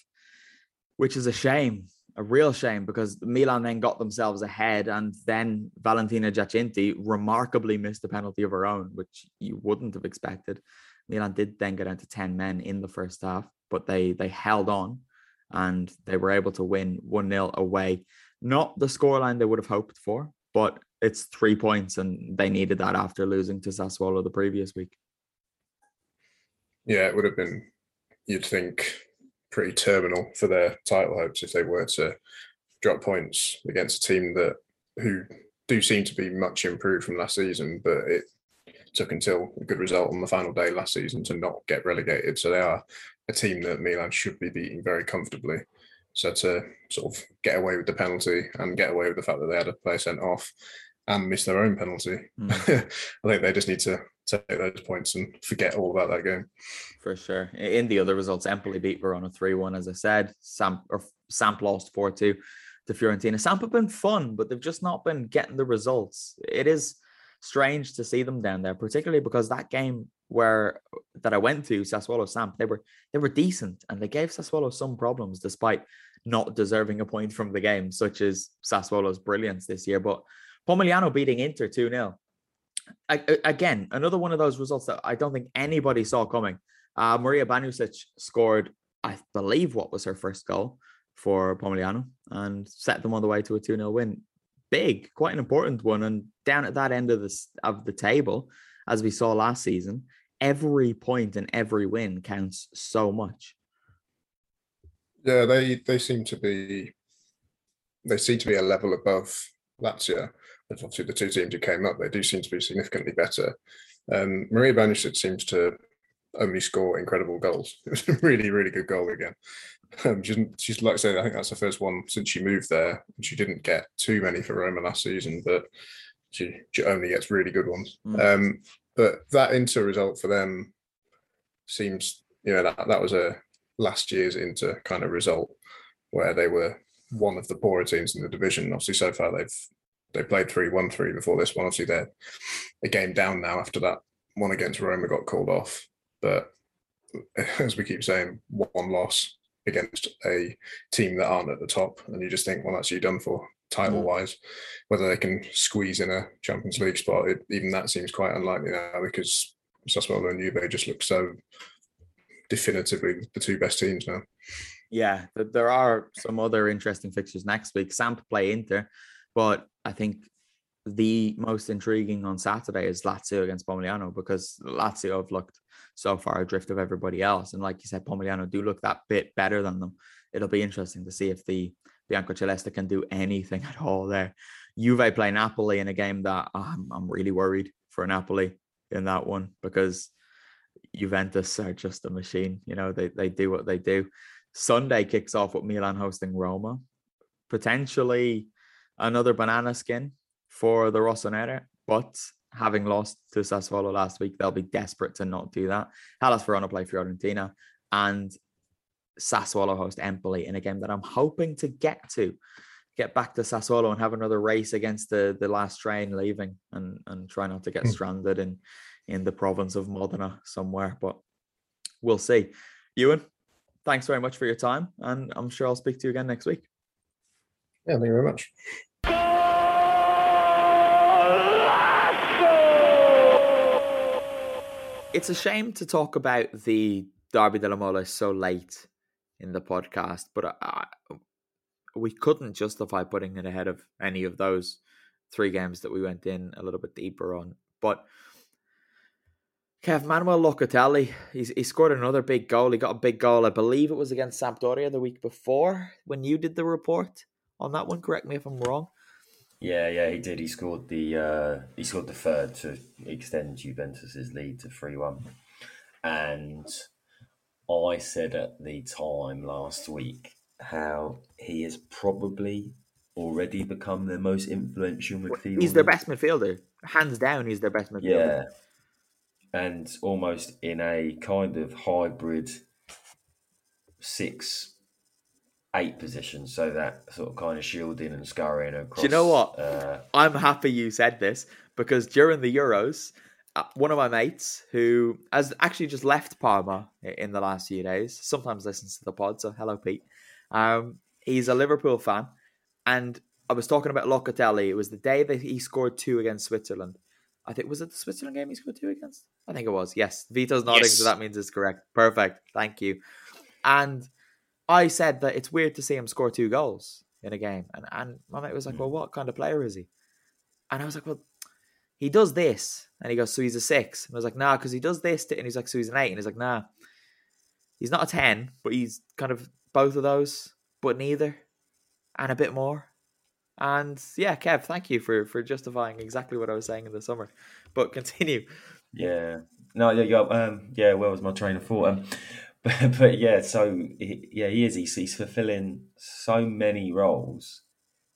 [SPEAKER 1] which is a shame, a real shame because Milan then got themselves ahead, and then Valentina Giacinti remarkably missed a penalty of her own, which you wouldn't have expected. Milan did then get down to ten men in the first half, but they they held on, and they were able to win one 0 away. Not the scoreline they would have hoped for, but it's three points, and they needed that after losing to Sassuolo the previous week.
[SPEAKER 4] Yeah, it would have been, you'd think, pretty terminal for their title hopes if they were to drop points against a team that who do seem to be much improved from last season, but it took until a good result on the final day last season to not get relegated. So they are a team that Milan should be beating very comfortably. So to sort of get away with the penalty and get away with the fact that they had a player sent off and miss their own penalty. Mm. (laughs) I think they just need to take those points and forget all about that game.
[SPEAKER 1] For sure. In the other results, Empoli beat Verona 3 1, as I said. Samp, or Samp lost 4 2 to Fiorentina. Samp have been fun, but they've just not been getting the results. It is strange to see them down there, particularly because that game where that I went to, Sassuolo Samp, they were they were decent and they gave Sassuolo some problems despite not deserving a point from the game, such as Sassuolo's brilliance this year. But Pomigliano beating Inter 2 0. Again, another one of those results that I don't think anybody saw coming. Uh, Maria Banusic scored, I believe, what was her first goal for Pomigliano and set them on the way to a 2 0 win. Big, quite an important one. And down at that end of the, of the table, as we saw last season, every point and every win counts so much.
[SPEAKER 4] Yeah, they they seem to be they seem to be a level above Lazio obviously the two teams who came up, they do seem to be significantly better. Um, Maria Banusic seems to only score incredible goals. (laughs) It was a really, really good goal again. Um, she's, she's like I said, I think that's the first one since she moved there. And She didn't get too many for Roma last season, but she, she only gets really good ones. Mm. Um, but that Inter result for them seems, you know, that, that was a last year's Inter kind of result where they were one of the poorer teams in the division. Obviously, so far they've they played 3 1 3 before this one. Obviously, they're a game down now after that one against Roma got called off. But (laughs) as we keep saying, one loss against a team that aren't at the top. And you just think, well, that's you done for title wise. Mm. Whether they can squeeze in a Champions League spot, it, even that seems quite unlikely now because Sassuolo and Juve just look so definitively the two best teams now.
[SPEAKER 1] Yeah, there are some other interesting fixtures next week. Samp play Inter, but I think the most intriguing on Saturday is Lazio against Pomigliano because Lazio have looked so far adrift of everybody else. And like you said, Pomigliano do look that bit better than them. It'll be interesting to see if the Bianco Biancoceleste can do anything (laughs) at all there. Juve play Napoli in a game that oh, I'm, I'm really worried for Napoli in that one because Juventus are just a machine. You know, they, they do what they do. Sunday kicks off with Milan hosting Roma. Potentially another banana skin for the Rossonere, but having lost to Sassuolo last week, they'll be desperate to not do that. Hellas Verona play Fiorentina and Sassuolo host Empoli in a game that I'm hoping to get to, get back to Sassuolo and have another race against the the last train leaving and and try not to get hmm. stranded in in the province of Modena somewhere. But we'll see. Ewan, thanks very much for your time, and I'm sure I'll speak to you again next week.
[SPEAKER 4] Yeah, thank you very much.
[SPEAKER 1] It's a shame to talk about the Derby della Mole so late in the podcast, but I, I, we couldn't justify putting it ahead of any of those three games that we went in a little bit deeper on. But Kev Manuel Locatelli, he's, he scored another big goal. He got a big goal, I believe it was against Sampdoria the week before when you did the report on that one. Correct me if I'm wrong.
[SPEAKER 2] Yeah, yeah, he did. He scored the uh, he scored the third to extend Juventus's lead to three one, and I said at the time last week how he has probably already become their most influential midfielder.
[SPEAKER 1] He's their best midfielder, hands down. He's their best midfielder.
[SPEAKER 2] Yeah, and almost in a kind of hybrid six eight positions, so that sort of kind of shielding and scurrying across.
[SPEAKER 1] Do you know what? Uh, I'm happy you said this because during the Euros, uh, one of my mates who has actually just left Parma in the last few days, sometimes listens to the pod. So hello, Pete. Um, he's a Liverpool fan, and I was talking about Locatelli. It was the day that he scored two against Switzerland. I think was it the Switzerland game he scored two against? I think it was. Yes, Vito's nodding, yes. so that means it's correct. Perfect. Thank you. And I said that it's weird to see him score two goals in a game, and and my mate was like, "Well, what kind of player is he?" And I was like, "Well, he does this," and he goes, "So he's a six. And I was like, "Nah," because he does this, and he's like, "So he's an eight. and he's like, "Nah, he's not a ten, but he's kind of both of those, but neither, and a bit more." And yeah, Kev, thank you for for justifying exactly what I was saying in the summer. But continue.
[SPEAKER 2] Yeah. No, yeah, yeah, um, yeah. Where was my train of thought? Um, but, (laughs) but yeah, so yeah, he is. He's, he's fulfilling so many roles.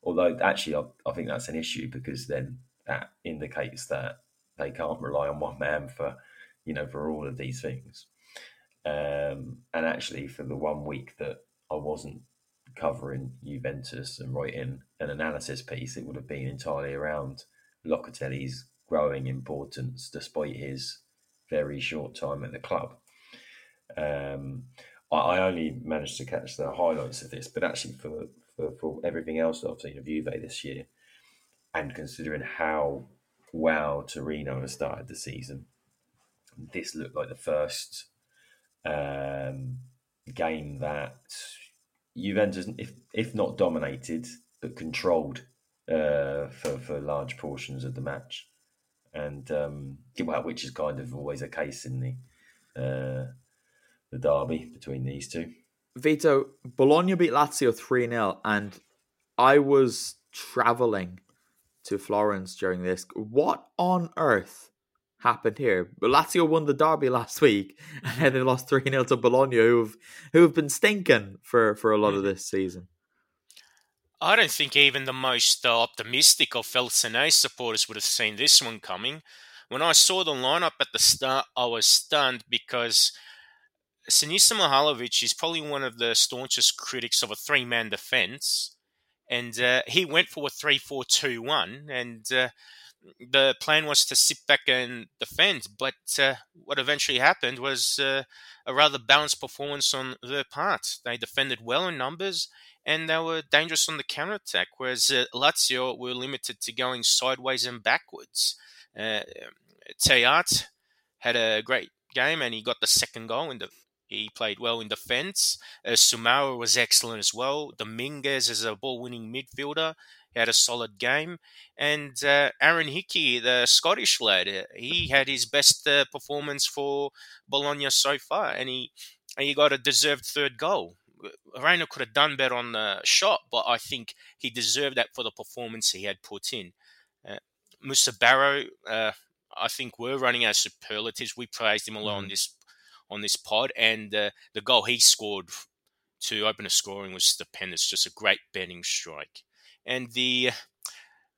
[SPEAKER 2] Although actually, I, I think that's an issue because then that indicates that they can't rely on one man for you know for all of these things. Um, and actually, for the one week that I wasn't covering Juventus and writing an analysis piece, it would have been entirely around Locatelli's growing importance despite his very short time at the club. Um, I, I, only managed to catch the highlights of this, but actually for, for, for everything else that I've seen of Juve this year, and considering how well Torino has started the season, this looked like the first um, game that Juventus, if if not dominated, but controlled uh, for for large portions of the match, and um, well, which is kind of always a case in the uh, the derby between these two.
[SPEAKER 1] Vito, Bologna beat Lazio 3 0, and I was traveling to Florence during this. What on earth happened here? Lazio won the derby last week, (laughs) and then they lost 3 0 to Bologna, who've, who've been stinking for, for a lot of this season.
[SPEAKER 3] I don't think even the most uh, optimistic of Felsinei supporters would have seen this one coming. When I saw the lineup at the start, I was stunned because Sinisa Mihajlovic is probably one of the staunchest critics of a three man defense. And uh, he went for a 3 4 2 1. And uh, the plan was to sit back and defend. But uh, what eventually happened was uh, a rather balanced performance on their part. They defended well in numbers and they were dangerous on the counter attack, whereas uh, Lazio were limited to going sideways and backwards. Uh, had a great game and he got the second goal in the He played well in defence. Uh, Soumaoro was excellent as well. Dominguez is a ball-winning midfielder. He had a solid game. And uh, Aaron Hickey, the Scottish lad, uh, he had his best uh, performance for Bologna so far, and he he got a deserved third goal. Reina could have done better on the shot, but I think he deserved that for the performance he had put in. Uh, Musa Barrow, uh, I think we're running out of superlatives. We praised him a lot mm. on this on this pod, and uh, the goal he scored to open a scoring was stupendous. Just a great betting strike, and the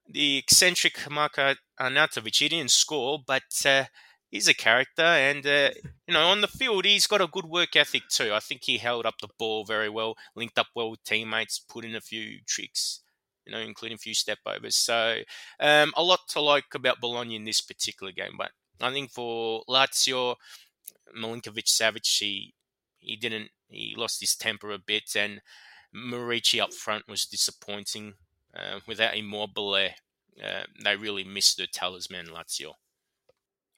[SPEAKER 3] the eccentric Marko Arnautovic, he didn't score, but uh, he's a character, and uh, you know on the field he's got a good work ethic too. I think he held up the ball very well, linked up well with teammates, put in a few tricks you know, including a few step overs. So um, a lot to like about Bologna in this particular game. But I think for Lazio, Milinkovic Savic, he he didn't he lost his temper a bit, and Muriqi up front was disappointing. Uh, without Immobile, uh, they really missed the talisman Lazio.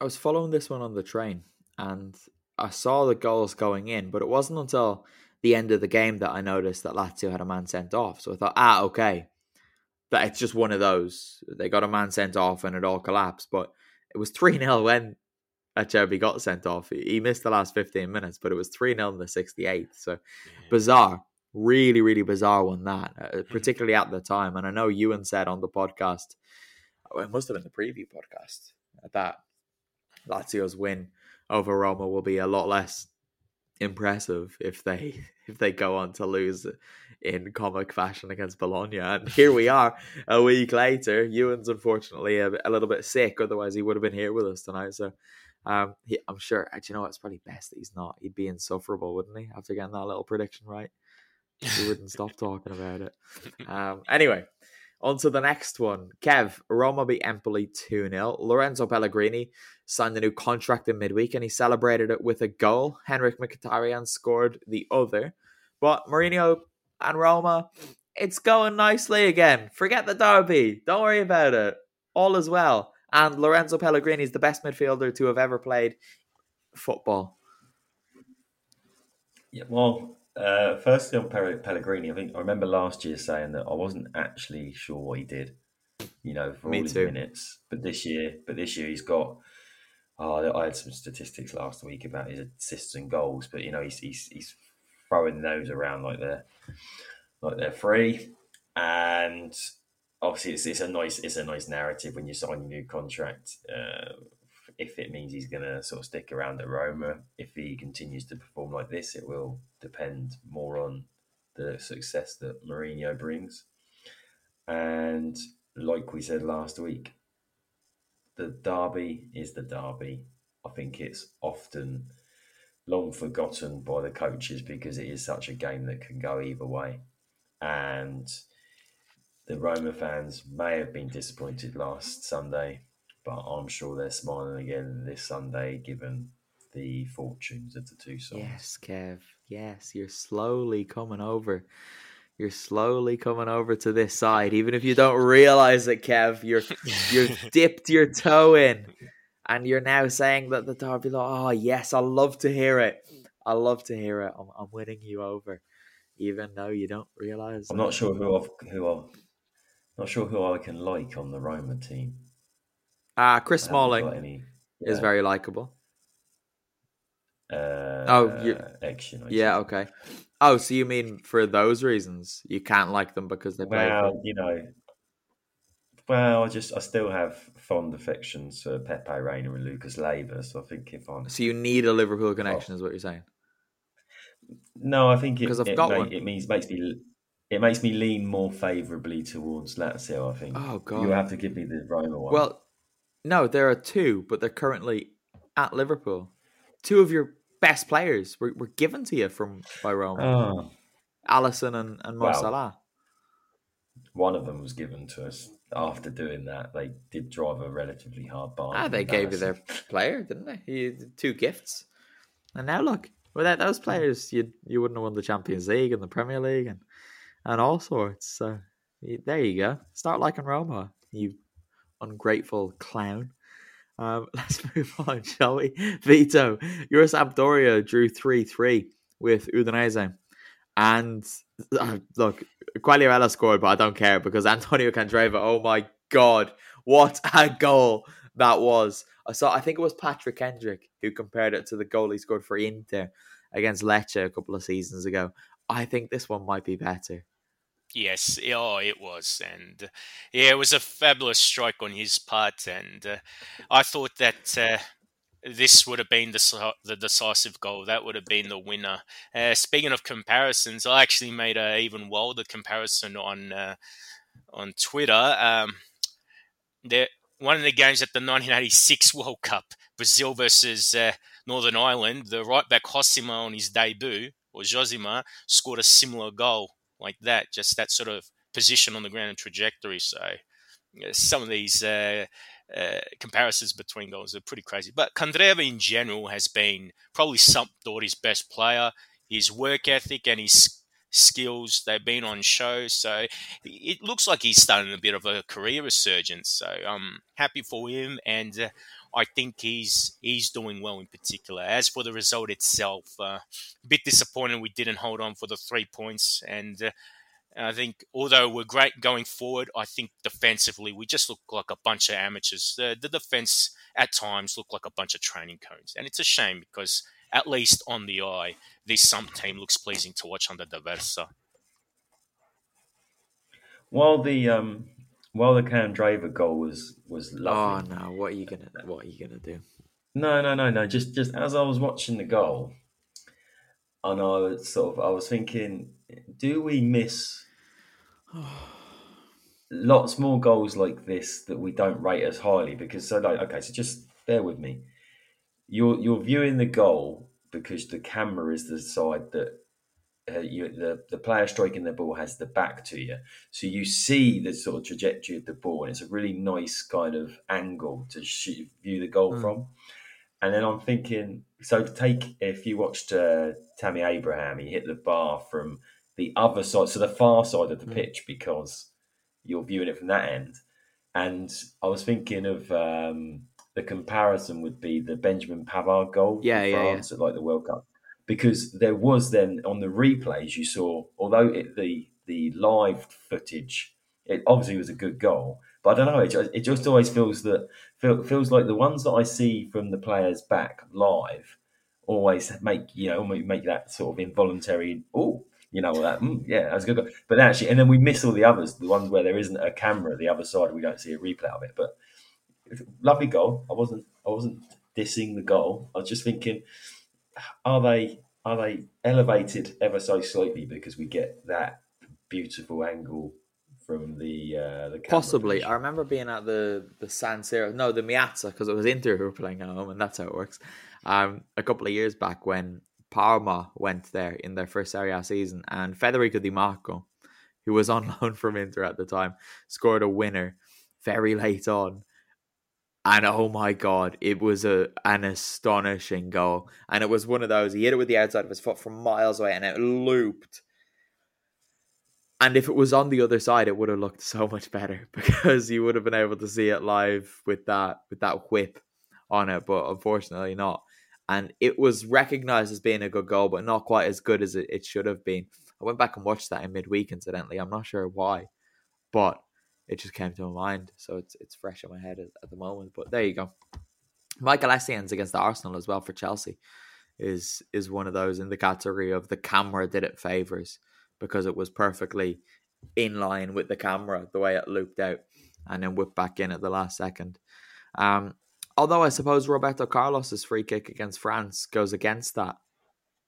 [SPEAKER 1] I was following this one on the train, and I saw the goals going in, but it wasn't until the end of the game that I noticed that Lazio had a man sent off. So I thought, ah, okay, that it's just one of those. They got a man sent off and it all collapsed. But it was 3 0 when Acerbi got sent off. He missed the last 15 minutes, but it was 3 0 in the 68th. So yeah. bizarre. Really, really bizarre one that, uh, mm-hmm. particularly at the time. And I know Ewan said on the podcast, oh, it must have been the preview podcast, that Lazio's win over Roma will be a lot less impressive if they (laughs) if they go on to lose in comic fashion against Bologna. And here we are a week later. Ewan's unfortunately a, a, little bit sick, otherwise he would have been here with us tonight. So um, he, I'm sure. Do you know what? It's probably best that he's not. He'd be insufferable, wouldn't he? After getting that little prediction right, he wouldn't stop (laughs) talking about it. Um, anyway. On to the next one. Kev, Roma beat Empoli 2 0. Lorenzo Pellegrini signed a new contract in midweek and he celebrated it with a goal. Henrikh Mkhitaryan scored the other. But Mourinho and Roma, it's going nicely again. Forget the derby. Don't worry about it. All is well. And Lorenzo Pellegrini is the best midfielder to have ever played football.
[SPEAKER 2] Yeah, well, uh, firstly on Pellegrini, I think I remember last year saying that I wasn't actually sure what he did. You know, for Me all his too. minutes, but this year, but this year he's got. Oh, I had some statistics last week about his assists and goals, but you know he's he's, he's throwing those around like they're like they're free, and obviously it's, it's a nice it's a nice narrative when you sign a new contract. Uh, if it means he's going to sort of stick around at Roma, if he continues to perform like this, it will depend more on the success that Mourinho brings. And like we said last week, the derby is the derby. I think it's often long forgotten by the coaches because it is such a game that can go either way. And the Roma fans may have been disappointed last Sunday, but I'm sure they're smiling again this Sunday given the fortunes of the two sides.
[SPEAKER 1] Yes, Kev. Yes, you're slowly coming over. You're slowly coming over to this side, even if you don't realize it, Kev. You're (laughs) you're dipped your toe in and you're now saying that the derby, like, oh ah, yes, I love to hear it. I love to hear it. I'm, I'm winning you over, even though you don't realize.
[SPEAKER 2] I'm not sure who I've, who I, not sure who I can like on the Roma team.
[SPEAKER 1] Ah, uh, Chris Smalling any, yeah. is very likable.
[SPEAKER 2] Uh, oh, you, action.
[SPEAKER 1] yeah, okay. Oh, so you mean for those reasons you can't like them because they play?
[SPEAKER 2] Well, you know, well, I just I still have fond affections for Pepe Reina and Lucas Leiva, so I think if I'm
[SPEAKER 1] so you need a Liverpool connection, oh. is what you're saying?
[SPEAKER 2] No, I think because I've it, got it, one. It means makes me it makes me lean more favourably towards Lazio. I think.
[SPEAKER 1] Oh God,
[SPEAKER 2] you have to give me the Roma one.
[SPEAKER 1] Well, no, there are two, but they're currently at Liverpool. Two of your best players were, were given to you from by Roma. Oh. Alisson and, and Mo
[SPEAKER 2] One of them was given to us after doing that, they did drive a relatively hard bargain.
[SPEAKER 1] Ah, they gave you their player, didn't they? You, two gifts, and now look, without those players, you you wouldn't have won the Champions League and the Premier League and and all sorts. So there you go. Start liking Roma, you ungrateful clown. Um, (laughs) let's move on, shall we? Vito, your Sampdoria drew 3 3 with Udinese. And uh, look, Quagliarella scored, but I don't care because Antonio Candreva, oh my God, what a goal that was. I saw, I think it was Patrick Kendrick who compared it to the goal he scored for Inter against Lecce a couple of seasons ago. I think this one might be better.
[SPEAKER 3] Yes, oh, it was, and uh, yeah, it was a fabulous strike on his part, and uh, I thought that uh, this would have been the the decisive goal. That would have been the winner. Uh, speaking of comparisons, I actually made a even wilder comparison on uh, on Twitter. Um, there, one of the games at the 1986 World Cup, Brazil versus uh, Northern Ireland, the right back Hosima on his debut, or Josimar, scored a similar goal like that, just that sort of position on the ground and trajectory. So some of these uh, uh, comparisons between goals are pretty crazy. But Candreva in general has been probably Sampdoria's best player. His work ethic and his skills they've been on show so it looks like he's starting a bit of a career resurgence so i'm happy for him and uh, i think he's he's doing well in particular as for the result itself uh, a bit disappointed we didn't hold on for the three points and uh, I think, although we're great going forward, I think defensively we just look like a bunch of amateurs. The, the defense at times look like a bunch of training cones, and it's a shame because at least on the eye, this some team looks pleasing to watch under D'Aversa.
[SPEAKER 2] While the um, while the Candreva goal was was lovely.
[SPEAKER 1] Oh no! What are you gonna What are you gonna do?
[SPEAKER 2] No, no, no, no. Just just as I was watching the goal, and I was sort of I was thinking, do we miss (sighs) lots more goals like this that we don't rate as highly? Because so like okay, so just bear with me. You're you're viewing the goal because the camera is the side that uh, you, the the player striking the ball has the back to you, so you see the sort of trajectory of the ball, and it's a really nice kind of angle to shoot, view the goal mm. from. And then I'm thinking, so take if you watched uh, Tammy Abraham, he hit the bar from the other side, so the far side of the mm. pitch, because you're viewing it from that end. And I was thinking of um, the comparison would be the Benjamin Pavard goal
[SPEAKER 1] yeah, yeah,
[SPEAKER 2] France
[SPEAKER 1] yeah.
[SPEAKER 2] at like the World Cup, because there was then on the replays you saw, although it, the the live footage, it obviously was a good goal, but I don't know, it, it just always feels that feel, feels like the ones that I see from the players back live always make you know make that sort of involuntary oh you know that mm, yeah that's a good goal. but actually and then we miss all the others the ones where there isn't a camera the other side we don't see a replay of it but lovely goal. I wasn't I wasn't dissing the goal. I was just thinking, are they are they elevated ever so slightly because we get that beautiful angle from the uh, the
[SPEAKER 1] possibly. Position. I remember being at the the San Siro, no, the Meazza because it was Inter who were playing at home, and that's how it works. Um, a couple of years back when Parma went there in their first Serie A season, and Federico Dimarco, who was (laughs) on loan from Inter at the time, scored a winner very late on and oh my god, it was a an astonishing goal. And it was one of those he hit it with the outside of his foot from miles away and it looped. And if it was on the other side, it would have looked so much better (laughs) because you would have been able to see it live with that with that whip on it, but unfortunately not. And it was recognized as being a good goal, but not quite as good as it, it should have been. I went back and watched that in midweek, incidentally. I'm not sure why, but it just came to my mind. So it's it's fresh in my head at, at the moment. But there you go. Michael Essien against the Arsenal as well for Chelsea is is one of those in the category of the camera did it favors because it was perfectly in line with the camera the way it looped out and then whipped back in at the last second. Um, although I suppose Roberto Carlos's free kick against France goes against that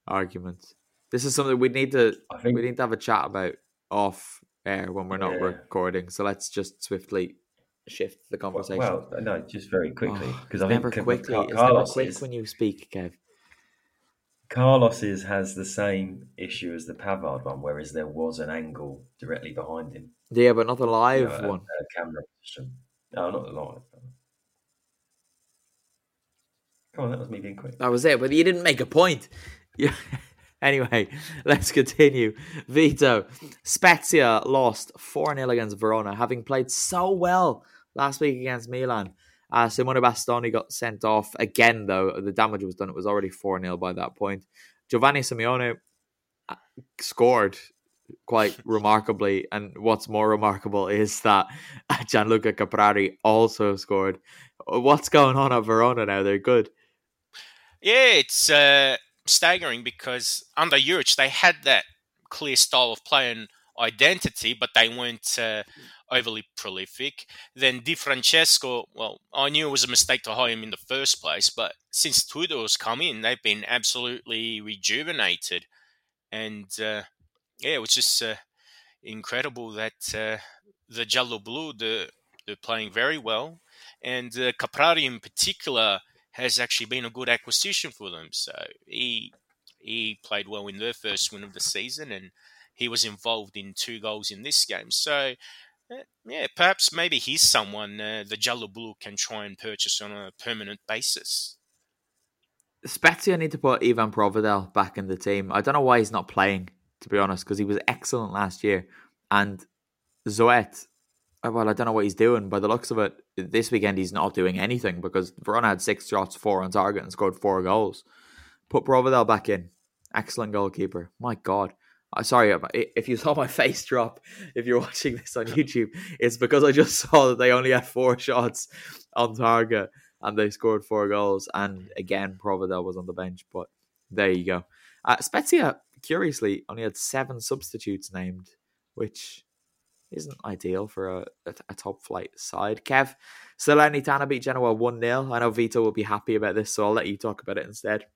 [SPEAKER 1] argument. This is something we need to think, we need to have a chat about off air when we're not yeah. recording. So let's just swiftly shift the conversation.
[SPEAKER 2] Well, no, just very quickly
[SPEAKER 1] because oh, I never quickly. Car- Carlos quick is, when you speak, Kev.
[SPEAKER 2] Carlos's has the same issue as the Pavard one, whereas there was an angle directly behind him.
[SPEAKER 1] Yeah, but not the live you know, one.
[SPEAKER 2] A, a camera position. No, not the live. Come on, that was me being quick.
[SPEAKER 1] That was it, but you didn't make a point. (laughs) Yeah. (laughs) Anyway, let's continue. Vito, Spezia lost 4 0 against Verona, having played so well last week against Milan. Uh, Simone Bastoni got sent off again, though. The damage was done. It was already 4 0 by that point. Giovanni Simeone uh, scored quite (laughs) remarkably. And what's more remarkable is that Gianluca Caprari also scored. What's going on at Verona now? They're good.
[SPEAKER 3] Yeah, it's uh, staggering because under Juric, they had that clear style of play and identity, but they weren't uh, overly prolific. Then Di Francesco, well, I knew it was a mistake to hire him in the first place, but since Tudor's come in, they've been absolutely rejuvenated. And uh, yeah, it was just uh, incredible that uh, the Giallo Blue, the, they're playing very well. And uh, Caprari in particular has actually been a good acquisition for them. So he he played well in their first win of the season, and he was involved in two goals in this game. So uh, yeah, perhaps maybe he's someone uh, the Blue can try and purchase on a permanent basis.
[SPEAKER 1] Spezia need to put Ivan Provedel back in the team. I don't know why he's not playing, to be honest, because he was excellent last year. And Zoet, well, I don't know what he's doing. By the looks of it, this weekend he's not doing anything because Verona had six shots, four on target, and scored four goals. Put Provedel back in. Excellent goalkeeper. My God. Uh, sorry, if you saw my (laughs) face drop, if you're watching this on YouTube, it's because I just (laughs) saw that they only had four shots on target and they scored four goals. And again, Provedel was on the bench, but there you go. Uh, Spezia, curiously, only had seven substitutes named, which isn't ideal for a, a, a top flight side. Kev, Salernitana beat Genoa 1 0. I know Vito will be happy about this, so I'll let you talk about it instead.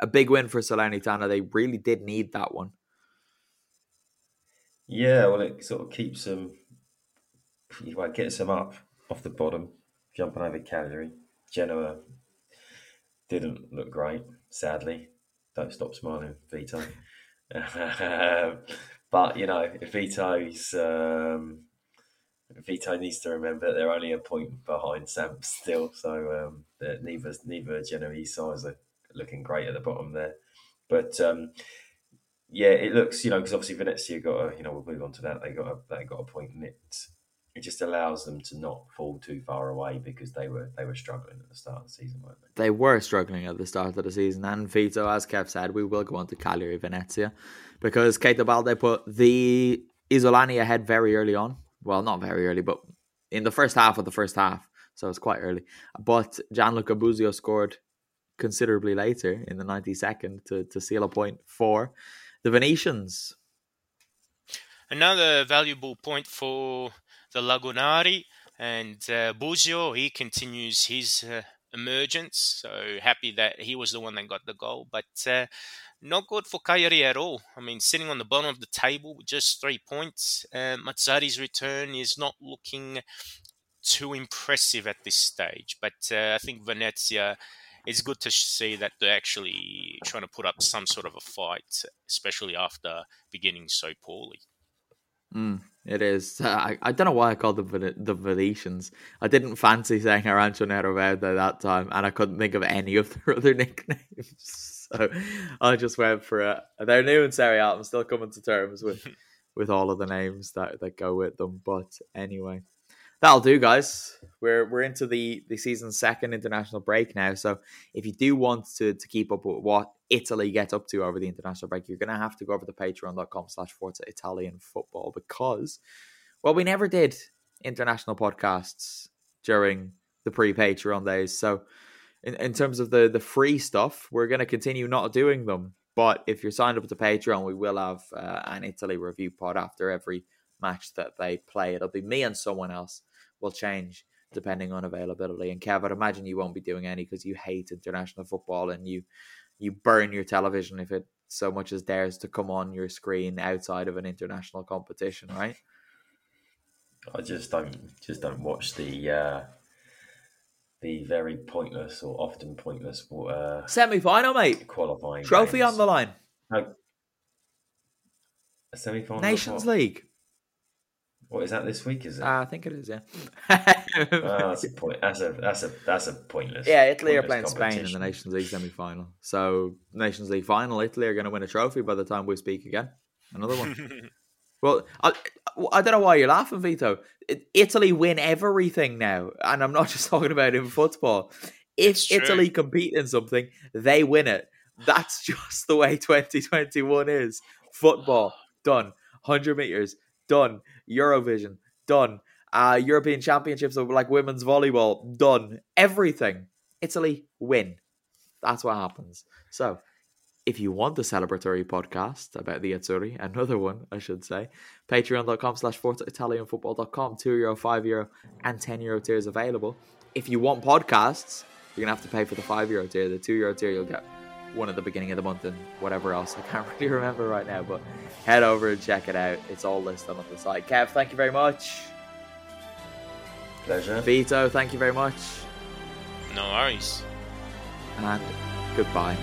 [SPEAKER 1] A big win for Salernitana. They really did need that one.
[SPEAKER 2] Yeah, well, it sort of keeps them, well, gets them up off the bottom, jumping over Cagliari. Genoa didn't look great, sadly. Don't stop smiling, Vito. (laughs) Um, but you know, Vito's um, Vito needs to remember they're only a point behind Samp still, so um, neither neither Genoese sides are looking great at the bottom there. But um, yeah, it looks you know because obviously Venezia got a you know we'll move on to that they got a they got a point and it it just allows them to not fall too far away because they were they were struggling at the start of the season, weren't they?
[SPEAKER 1] They were struggling at the start of the season, and Vito, as Kev said, we will go on to Cagliari Venezia because Keita Balde put the Isolani ahead very early on. Well, not very early, but in the first half of the first half, so it's quite early. But Gianluca Busio scored considerably later in the 92nd to, to seal a point for the Venetians.
[SPEAKER 3] Another valuable point for the Lagunari and uh, Busio. He continues his uh, emergence. So happy that he was the one that got the goal, but uh, not good for Cagliari at all. I mean, sitting on the bottom of the table with just three points. Uh, Mazzarri's return is not looking too impressive at this stage, but uh, I think Venezia it's good to see that they're actually trying to put up some sort of a fight, especially after beginning so poorly.
[SPEAKER 1] Mm, it is. (laughs) I, I don't know why I called them the Venetians. I didn't fancy saying Arancio Nero Verde that time, and I couldn't think of any (laughs) of their other nicknames. (laughs) So I just went for it. They're new in Serie A. I'm still coming to terms with with all of the names that, that go with them. But anyway, that'll do, guys. We're we're into the the season's second international break now. So if you do want to to keep up with what Italy get up to over the international break, you're gonna have to go over to patreon.com slash Forza Italian football because well, we never did international podcasts during the pre-Patreon days. So in, in terms of the the free stuff, we're gonna continue not doing them. But if you're signed up to Patreon, we will have uh, an Italy review pod after every match that they play. It'll be me and someone else will change depending on availability. And Kev, I'd imagine you won't be doing any because you hate international football and you you burn your television if it so much as dares to come on your screen outside of an international competition, right?
[SPEAKER 2] I just don't just don't watch the uh, the very pointless or often pointless uh,
[SPEAKER 1] semi final, mate.
[SPEAKER 2] Qualifying
[SPEAKER 1] trophy
[SPEAKER 2] games.
[SPEAKER 1] on the line.
[SPEAKER 2] No. A semi final.
[SPEAKER 1] Nations League.
[SPEAKER 2] What is that this week? Is it?
[SPEAKER 1] Uh, I think it is. Yeah.
[SPEAKER 2] oh, that's (laughs) a point. That's a that's a that's a pointless.
[SPEAKER 1] Yeah, Italy are playing Spain in the Nations League semi final. So Nations League final, Italy are going to win a trophy by the time we speak again. Another one. (laughs) well, I, I don't know why you're laughing, Vito. Italy win everything now, and I'm not (laughs) just talking about in football. If Italy compete in something, they win it. That's just the way 2021 is. Football done, 100 meters done, Eurovision done, uh, European Championships of like women's volleyball done, everything. Italy win. That's what happens. So if you want a celebratory podcast about the Azzurri, another one, I should say, patreon.com slash forzaitalianfootball.com, 2 euro, 5 euro, and 10 euro tiers available. If you want podcasts, you're going to have to pay for the 5 euro tier. The 2 euro tier, you'll get one at the beginning of the month and whatever else. I can't (laughs) really remember right now, but head over and check it out. It's all listed on the site. Kev, thank you very much.
[SPEAKER 2] Pleasure.
[SPEAKER 1] Vito, thank you very much.
[SPEAKER 3] No worries.
[SPEAKER 1] And goodbye.